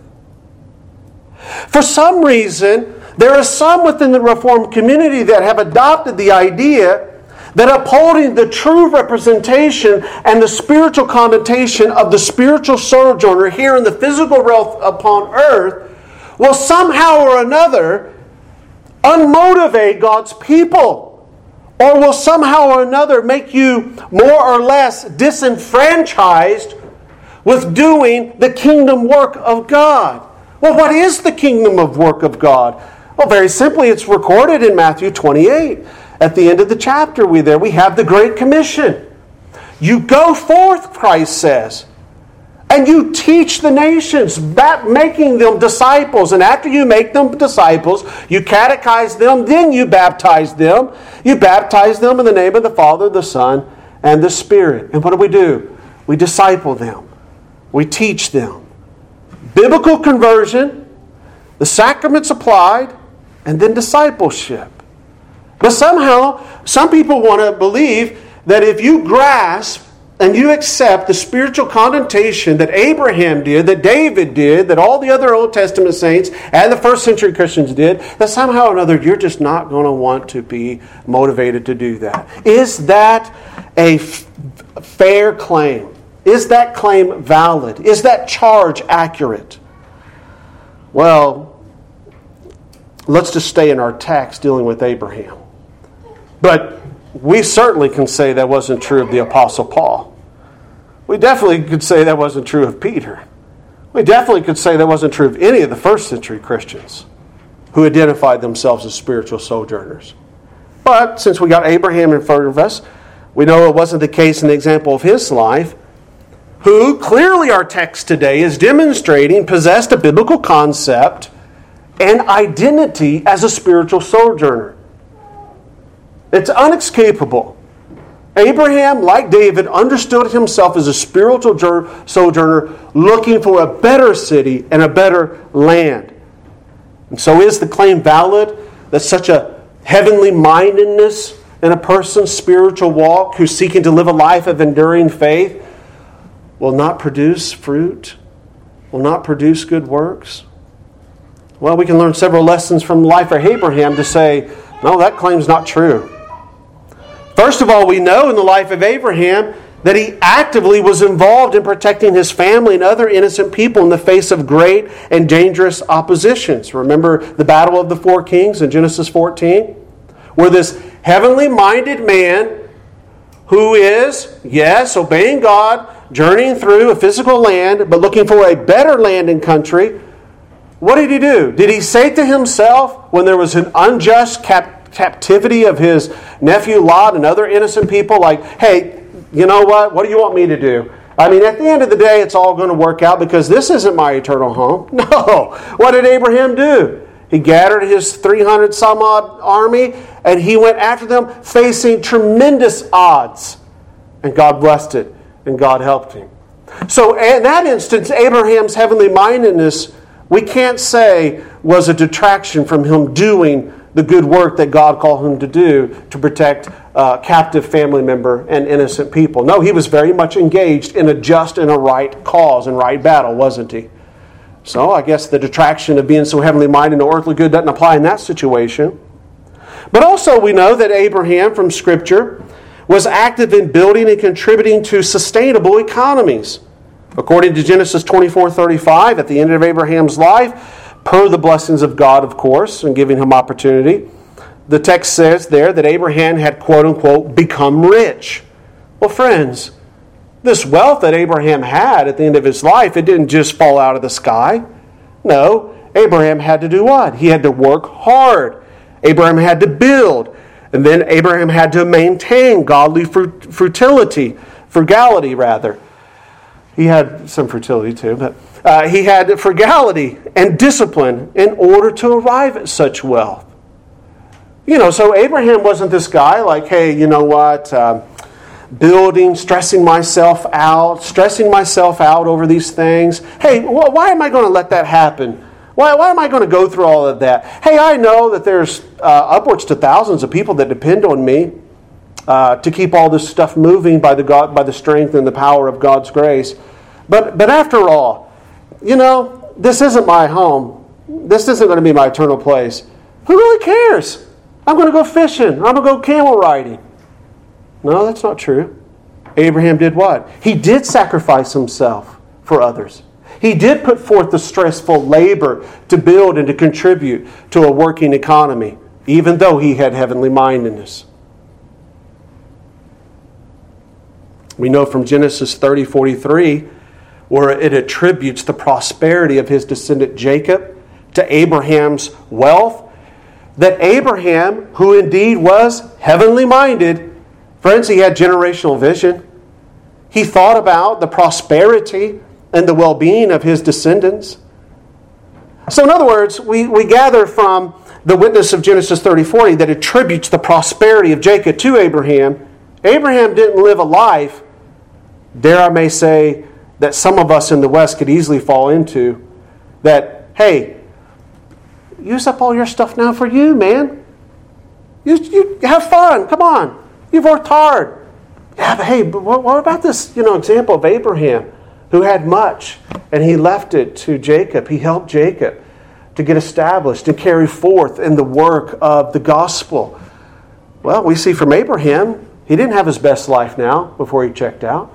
For some reason, there are some within the Reformed community that have adopted the idea that upholding the true representation and the spiritual connotation of the spiritual sojourner here in the physical realm upon earth will somehow or another unmotivate God's people or will somehow or another make you more or less disenfranchised with doing the kingdom work of God. Well, what is the kingdom of work of God? Well, very simply, it's recorded in Matthew 28. At the end of the chapter, we there we have the Great Commission. You go forth, Christ says, and you teach the nations, making them disciples. And after you make them disciples, you catechize them, then you baptize them. You baptize them in the name of the Father, the Son, and the Spirit. And what do we do? We disciple them, we teach them. Biblical conversion, the sacraments applied, and then discipleship. But somehow, some people want to believe that if you grasp and you accept the spiritual connotation that Abraham did, that David did, that all the other Old Testament saints and the first century Christians did, that somehow or another you're just not going to want to be motivated to do that. Is that a f- fair claim? Is that claim valid? Is that charge accurate? Well, let's just stay in our text dealing with Abraham. But we certainly can say that wasn't true of the Apostle Paul. We definitely could say that wasn't true of Peter. We definitely could say that wasn't true of any of the first century Christians who identified themselves as spiritual sojourners. But since we got Abraham in front of us, we know it wasn't the case in the example of his life, who clearly our text today is demonstrating possessed a biblical concept and identity as a spiritual sojourner. It's unescapable. Abraham, like David, understood himself as a spiritual sojourner looking for a better city and a better land. And so, is the claim valid that such a heavenly mindedness in a person's spiritual walk who's seeking to live a life of enduring faith will not produce fruit, will not produce good works? Well, we can learn several lessons from the life of Abraham to say, no, that claim's not true. First of all, we know in the life of Abraham that he actively was involved in protecting his family and other innocent people in the face of great and dangerous oppositions. Remember the battle of the four kings in Genesis 14? Where this heavenly minded man who is, yes, obeying God, journeying through a physical land, but looking for a better land and country, what did he do? Did he say to himself when there was an unjust cap- captivity of his nephew Lot and other innocent people, like, hey, you know what? What do you want me to do? I mean, at the end of the day, it's all going to work out because this isn't my eternal home. *laughs* No. What did Abraham do? He gathered his 300 some odd army and he went after them facing tremendous odds. And God blessed it and God helped him. So, in that instance, Abraham's heavenly mindedness, we can't say was a detraction from him doing the good work that God called him to do to protect uh, captive family member and innocent people. No, he was very much engaged in a just and a right cause and right battle, wasn't he? So I guess the detraction of being so heavenly minded and earthly good doesn't apply in that situation. But also, we know that Abraham from Scripture was active in building and contributing to sustainable economies. According to Genesis 24 35, at the end of Abraham's life, per the blessings of God, of course, and giving him opportunity, the text says there that Abraham had, quote unquote, become rich. Well, friends, this wealth that Abraham had at the end of his life, it didn't just fall out of the sky. No, Abraham had to do what? He had to work hard. Abraham had to build. And then Abraham had to maintain godly fertility, frugality, rather. He had some fertility too, but uh, he had frugality and discipline in order to arrive at such wealth. You know, so Abraham wasn't this guy like, hey, you know what? Um, building, stressing myself out, stressing myself out over these things. Hey, wh- why am I going to let that happen? Why, why am I going to go through all of that? Hey, I know that there's uh, upwards to thousands of people that depend on me uh, to keep all this stuff moving by the, God, by the strength and the power of God's grace. But, but after all, you know, this isn't my home. This isn't going to be my eternal place. Who really cares? I'm going to go fishing. I'm going to go camel riding. No, that's not true. Abraham did what? He did sacrifice himself for others. He did put forth the stressful labor to build and to contribute to a working economy, even though he had heavenly mindedness. We know from Genesis 30 43, where it attributes the prosperity of his descendant Jacob to Abraham's wealth that Abraham, who indeed was heavenly minded, friends, he had generational vision. He thought about the prosperity and the well being of his descendants. So, in other words, we, we gather from the witness of Genesis 30 40 that attributes the prosperity of Jacob to Abraham. Abraham didn't live a life, dare I may say, that some of us in the West could easily fall into. That, hey, use up all your stuff now for you, man. You, you have fun. Come on. You've worked hard. Yeah, but hey, but what, what about this, you know, example of Abraham who had much and he left it to Jacob. He helped Jacob to get established and carry forth in the work of the gospel. Well, we see from Abraham, he didn't have his best life now before he checked out.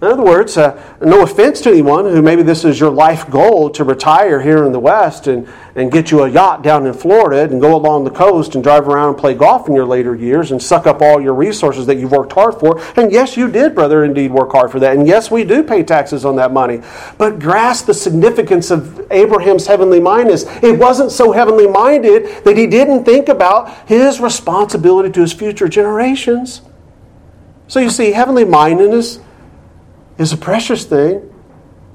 In other words, uh, no offense to anyone who maybe this is your life goal to retire here in the West and, and get you a yacht down in Florida and go along the coast and drive around and play golf in your later years and suck up all your resources that you've worked hard for. And yes, you did, brother, indeed work hard for that. And yes, we do pay taxes on that money. But grasp the significance of Abraham's heavenly mindedness. It wasn't so heavenly minded that he didn't think about his responsibility to his future generations. So you see, heavenly mindedness is a precious thing.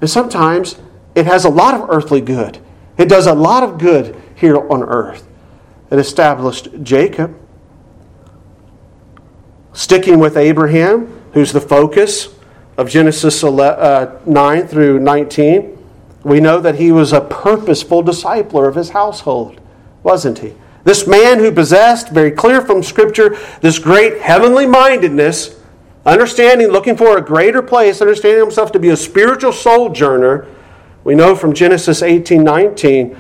And sometimes it has a lot of earthly good. It does a lot of good here on earth. It established Jacob. Sticking with Abraham, who's the focus of Genesis uh, 9 through 19, we know that he was a purposeful discipler of his household, wasn't he? This man who possessed, very clear from Scripture, this great heavenly mindedness Understanding, looking for a greater place, understanding himself to be a spiritual sojourner, we know from Genesis 18 19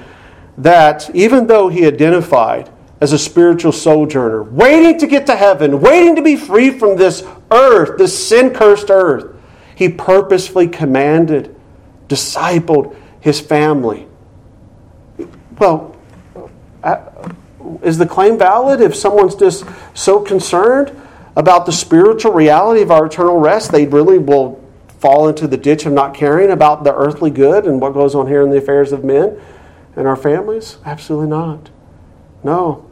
that even though he identified as a spiritual sojourner, waiting to get to heaven, waiting to be free from this earth, this sin cursed earth, he purposefully commanded, discipled his family. Well, uh, is the claim valid if someone's just so concerned about the spiritual reality of our eternal rest, they really will fall into the ditch of not caring about the earthly good and what goes on here in the affairs of men and our families? Absolutely not. No.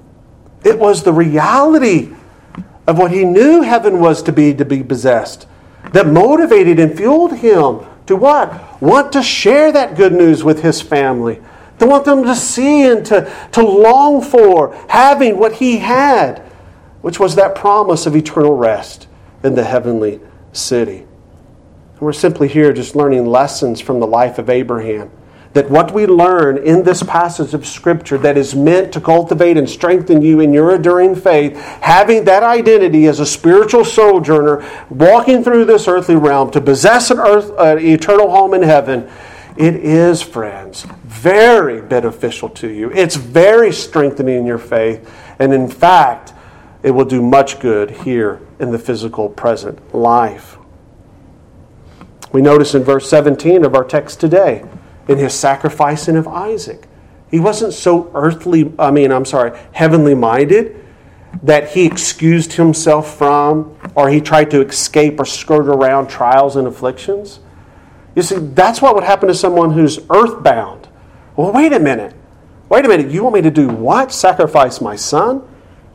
It was the reality of what he knew heaven was to be to be possessed that motivated and fueled him to what? Want to share that good news with his family. To want them to see and to, to long for having what he had, which was that promise of eternal rest in the heavenly city. And we're simply here just learning lessons from the life of Abraham that what we learn in this passage of Scripture that is meant to cultivate and strengthen you in your enduring faith, having that identity as a spiritual sojourner, walking through this earthly realm to possess an earth, an eternal home in heaven, it is, friends, very beneficial to you. It's very strengthening in your faith. And in fact, it will do much good here in the physical present life. We notice in verse 17 of our text today in his sacrificing of Isaac. He wasn't so earthly, I mean, I'm sorry, heavenly minded that he excused himself from or he tried to escape or skirt around trials and afflictions. You see, that's what would happen to someone who's earthbound. Well, wait a minute. Wait a minute. You want me to do what? Sacrifice my son?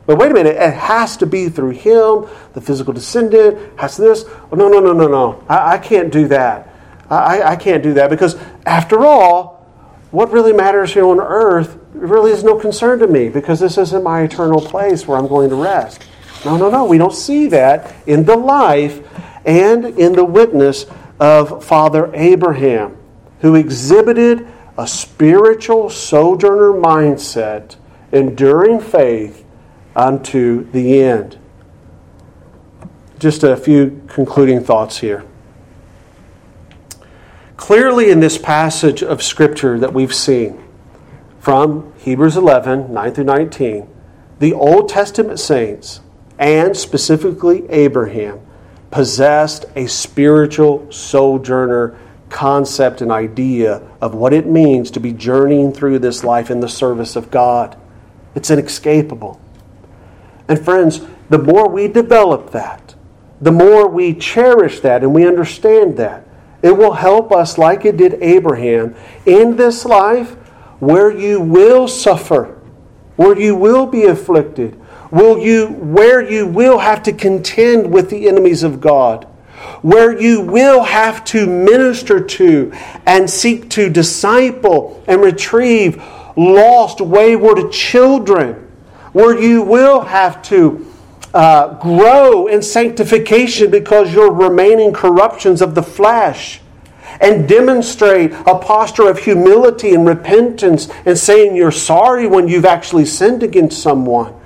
But wait a minute. It has to be through him, the physical descendant, has this. Oh, no, no, no, no, no. I, I can't do that. I, I can't do that because, after all, what really matters here on earth really is no concern to me because this isn't my eternal place where I'm going to rest. No, no, no. We don't see that in the life and in the witness of Father Abraham, who exhibited a spiritual sojourner mindset, enduring faith unto the end. Just a few concluding thoughts here. Clearly, in this passage of Scripture that we've seen from Hebrews 11 9 through 19, the Old Testament saints, and specifically Abraham, possessed a spiritual sojourner concept and idea of what it means to be journeying through this life in the service of God. It's inescapable. And friends, the more we develop that, the more we cherish that and we understand that, it will help us, like it did Abraham, in this life where you will suffer, where you will be afflicted, will you, where you will have to contend with the enemies of God, where you will have to minister to and seek to disciple and retrieve lost, wayward children, where you will have to uh, grow in sanctification because you're remaining corruptions of the flesh and demonstrate a posture of humility and repentance and saying you're sorry when you've actually sinned against someone.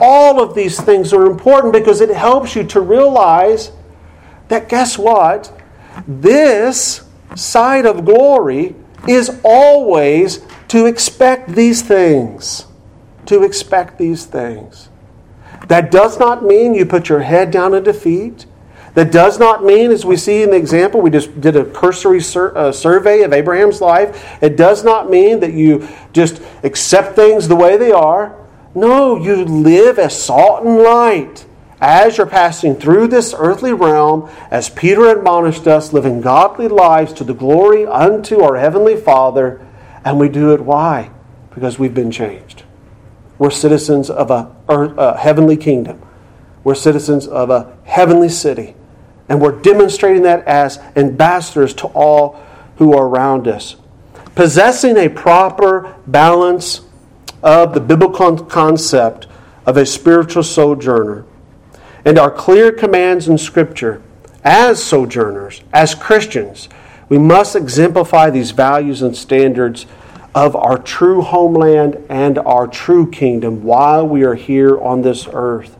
All of these things are important because it helps you to realize that guess what? This side of glory is always to expect these things. To expect these things. That does not mean you put your head down in defeat. That does not mean, as we see in the example, we just did a cursory sur- uh, survey of Abraham's life. It does not mean that you just accept things the way they are. No, you live as salt and light as you're passing through this earthly realm, as Peter admonished us, living godly lives to the glory unto our Heavenly Father. And we do it why? Because we've been changed. We're citizens of a, a heavenly kingdom. We're citizens of a heavenly city. And we're demonstrating that as ambassadors to all who are around us. Possessing a proper balance of the biblical concept of a spiritual sojourner and our clear commands in Scripture as sojourners, as Christians, we must exemplify these values and standards of our true homeland and our true kingdom while we are here on this earth.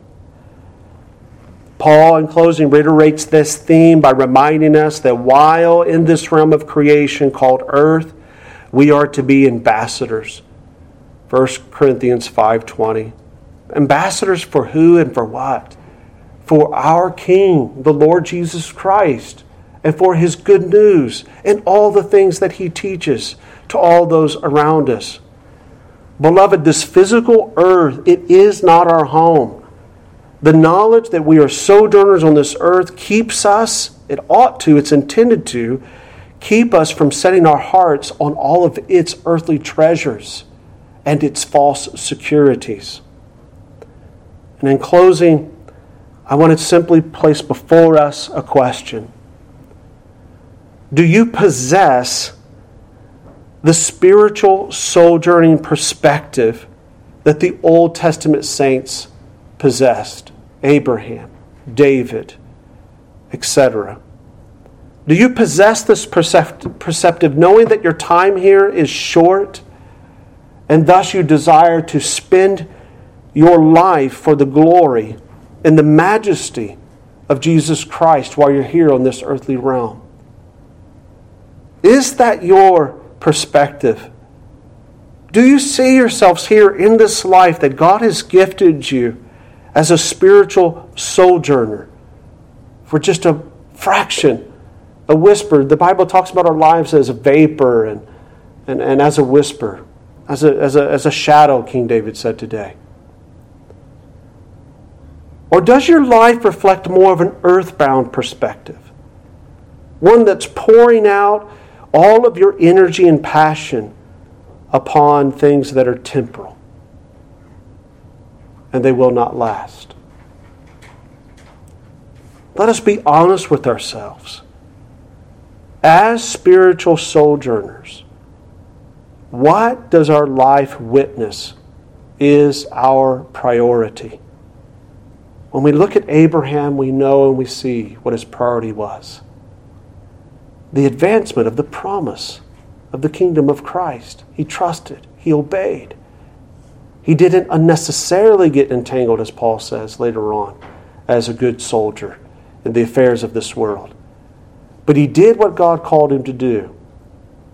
Paul, in closing, reiterates this theme by reminding us that while in this realm of creation called earth, we are to be ambassadors 1 Corinthians 5:20. Ambassadors for who and for what? For our King, the Lord Jesus Christ, and for his good news and all the things that he teaches to all those around us. Beloved, this physical earth, it is not our home. The knowledge that we are sojourners on this earth keeps us, it ought to, it's intended to, keep us from setting our hearts on all of its earthly treasures and its false securities. And in closing, I want to simply place before us a question Do you possess the spiritual sojourning perspective that the Old Testament saints possessed? Abraham, David, etc. Do you possess this perceptive, knowing that your time here is short, and thus you desire to spend your life for the glory and the majesty of Jesus Christ while you're here on this earthly realm? Is that your perspective? Do you see yourselves here in this life that God has gifted you as a spiritual sojourner for just a fraction, a whisper? The Bible talks about our lives as a vapor and, and, and as a whisper, as a, as, a, as a shadow, King David said today. Or does your life reflect more of an earthbound perspective? One that's pouring out all of your energy and passion upon things that are temporal and they will not last. Let us be honest with ourselves. As spiritual sojourners, what does our life witness is our priority? When we look at Abraham, we know and we see what his priority was the advancement of the promise of the kingdom of Christ. He trusted, he obeyed. He didn't unnecessarily get entangled, as Paul says later on, as a good soldier in the affairs of this world. But he did what God called him to do.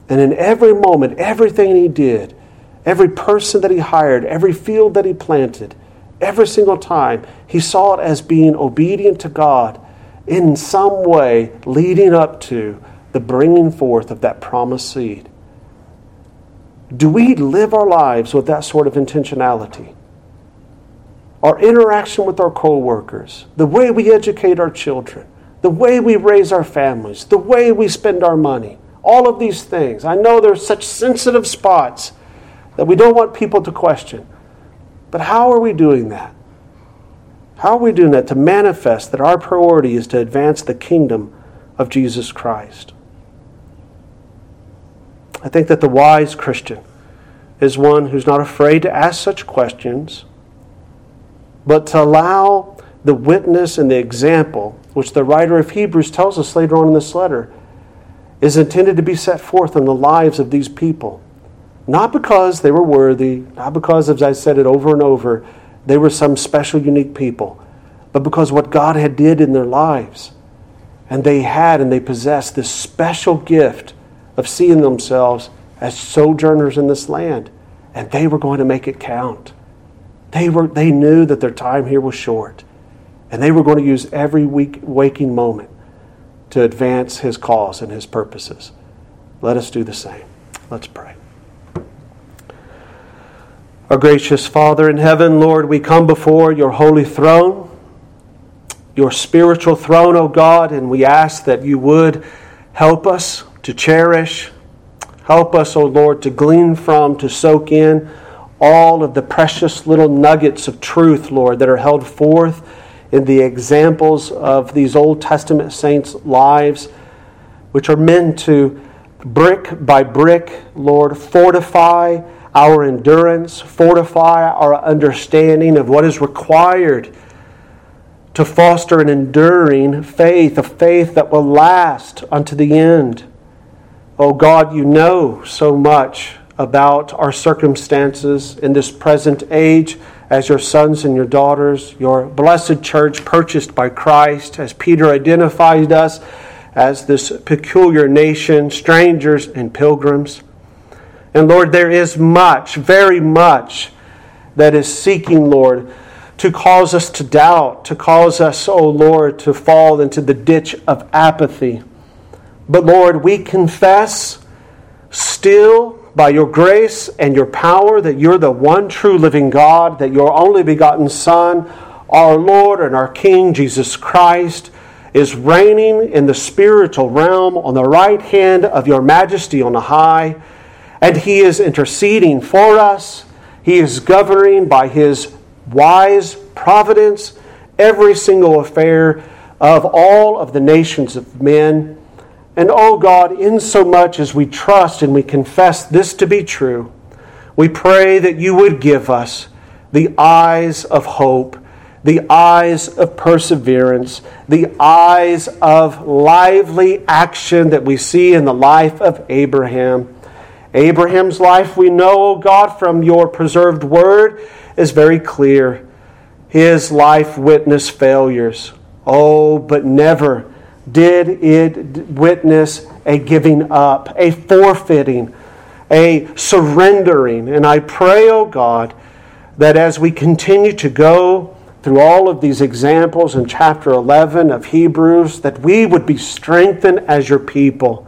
And in every moment, everything he did, every person that he hired, every field that he planted, Every single time, he saw it as being obedient to God in some way leading up to the bringing forth of that promised seed. Do we live our lives with that sort of intentionality? Our interaction with our coworkers, the way we educate our children, the way we raise our families, the way we spend our money, all of these things. I know there's such sensitive spots that we don't want people to question. But how are we doing that? How are we doing that to manifest that our priority is to advance the kingdom of Jesus Christ? I think that the wise Christian is one who's not afraid to ask such questions, but to allow the witness and the example, which the writer of Hebrews tells us later on in this letter, is intended to be set forth in the lives of these people not because they were worthy, not because, as I said it over and over, they were some special, unique people, but because what God had did in their lives. And they had and they possessed this special gift of seeing themselves as sojourners in this land. And they were going to make it count. They, were, they knew that their time here was short. And they were going to use every week, waking moment to advance his cause and his purposes. Let us do the same. Let's pray. Our gracious Father in heaven, Lord, we come before your holy throne, your spiritual throne, O God, and we ask that you would help us to cherish, help us, O Lord, to glean from, to soak in all of the precious little nuggets of truth, Lord, that are held forth in the examples of these Old Testament saints' lives, which are meant to brick by brick, Lord, fortify our endurance, fortify our understanding of what is required to foster an enduring faith, a faith that will last unto the end. Oh God, you know so much about our circumstances in this present age as your sons and your daughters, your blessed church purchased by Christ, as Peter identified us as this peculiar nation, strangers and pilgrims. And Lord, there is much, very much, that is seeking, Lord, to cause us to doubt, to cause us, oh Lord, to fall into the ditch of apathy. But Lord, we confess still by your grace and your power that you're the one true living God, that your only begotten Son, our Lord and our King, Jesus Christ, is reigning in the spiritual realm on the right hand of your majesty on the high, and he is interceding for us. He is governing by his wise providence every single affair of all of the nations of men. And oh God, in so much as we trust and we confess this to be true, we pray that you would give us the eyes of hope, the eyes of perseverance, the eyes of lively action that we see in the life of Abraham. Abraham's life, we know, oh God, from your preserved word, is very clear. His life witnessed failures. Oh, but never did it witness a giving up, a forfeiting, a surrendering. And I pray, oh God, that as we continue to go through all of these examples in chapter 11 of Hebrews, that we would be strengthened as your people.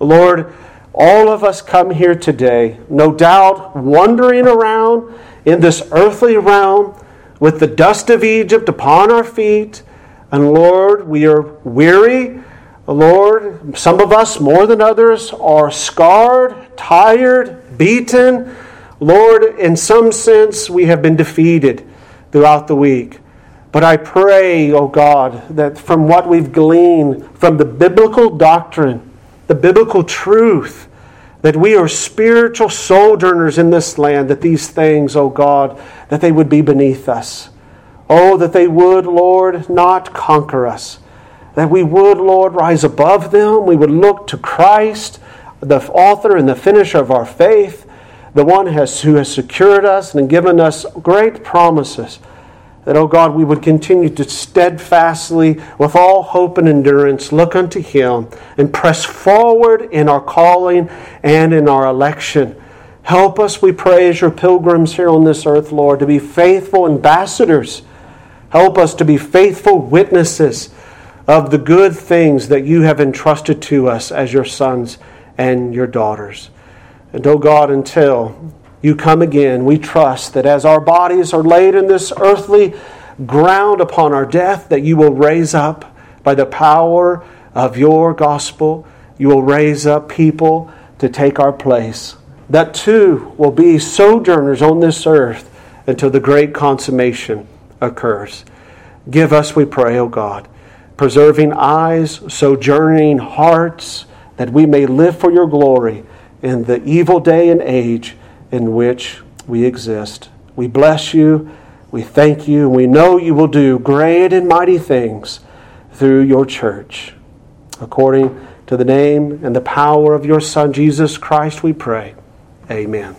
Lord, all of us come here today, no doubt, wandering around in this earthly realm with the dust of Egypt upon our feet and Lord, we are weary. Lord, some of us more than others are scarred, tired, beaten. Lord, in some sense, we have been defeated throughout the week. But I pray, O oh God, that from what we've gleaned from the biblical doctrine, the biblical truth, that we are spiritual sojourners in this land, that these things, O oh God, that they would be beneath us. Oh, that they would, Lord, not conquer us. That we would, Lord, rise above them. We would look to Christ, the author and the finisher of our faith, the one who has secured us and given us great promises. That, oh God, we would continue to steadfastly, with all hope and endurance, look unto Him and press forward in our calling and in our election. Help us, we pray, as your pilgrims here on this earth, Lord, to be faithful ambassadors Help us to be faithful witnesses of the good things that you have entrusted to us as your sons and your daughters. And, oh God, until you come again, we trust that as our bodies are laid in this earthly ground upon our death, that you will raise up by the power of your gospel, you will raise up people to take our place. That too will be sojourners on this earth until the great consummation occurs. Give us, we pray, O God, preserving eyes, sojourning hearts, that we may live for your glory in the evil day and age in which we exist. We bless you, we thank you, and we know you will do great and mighty things through your church. According to the name and the power of your Son, Jesus Christ, we pray. Amen.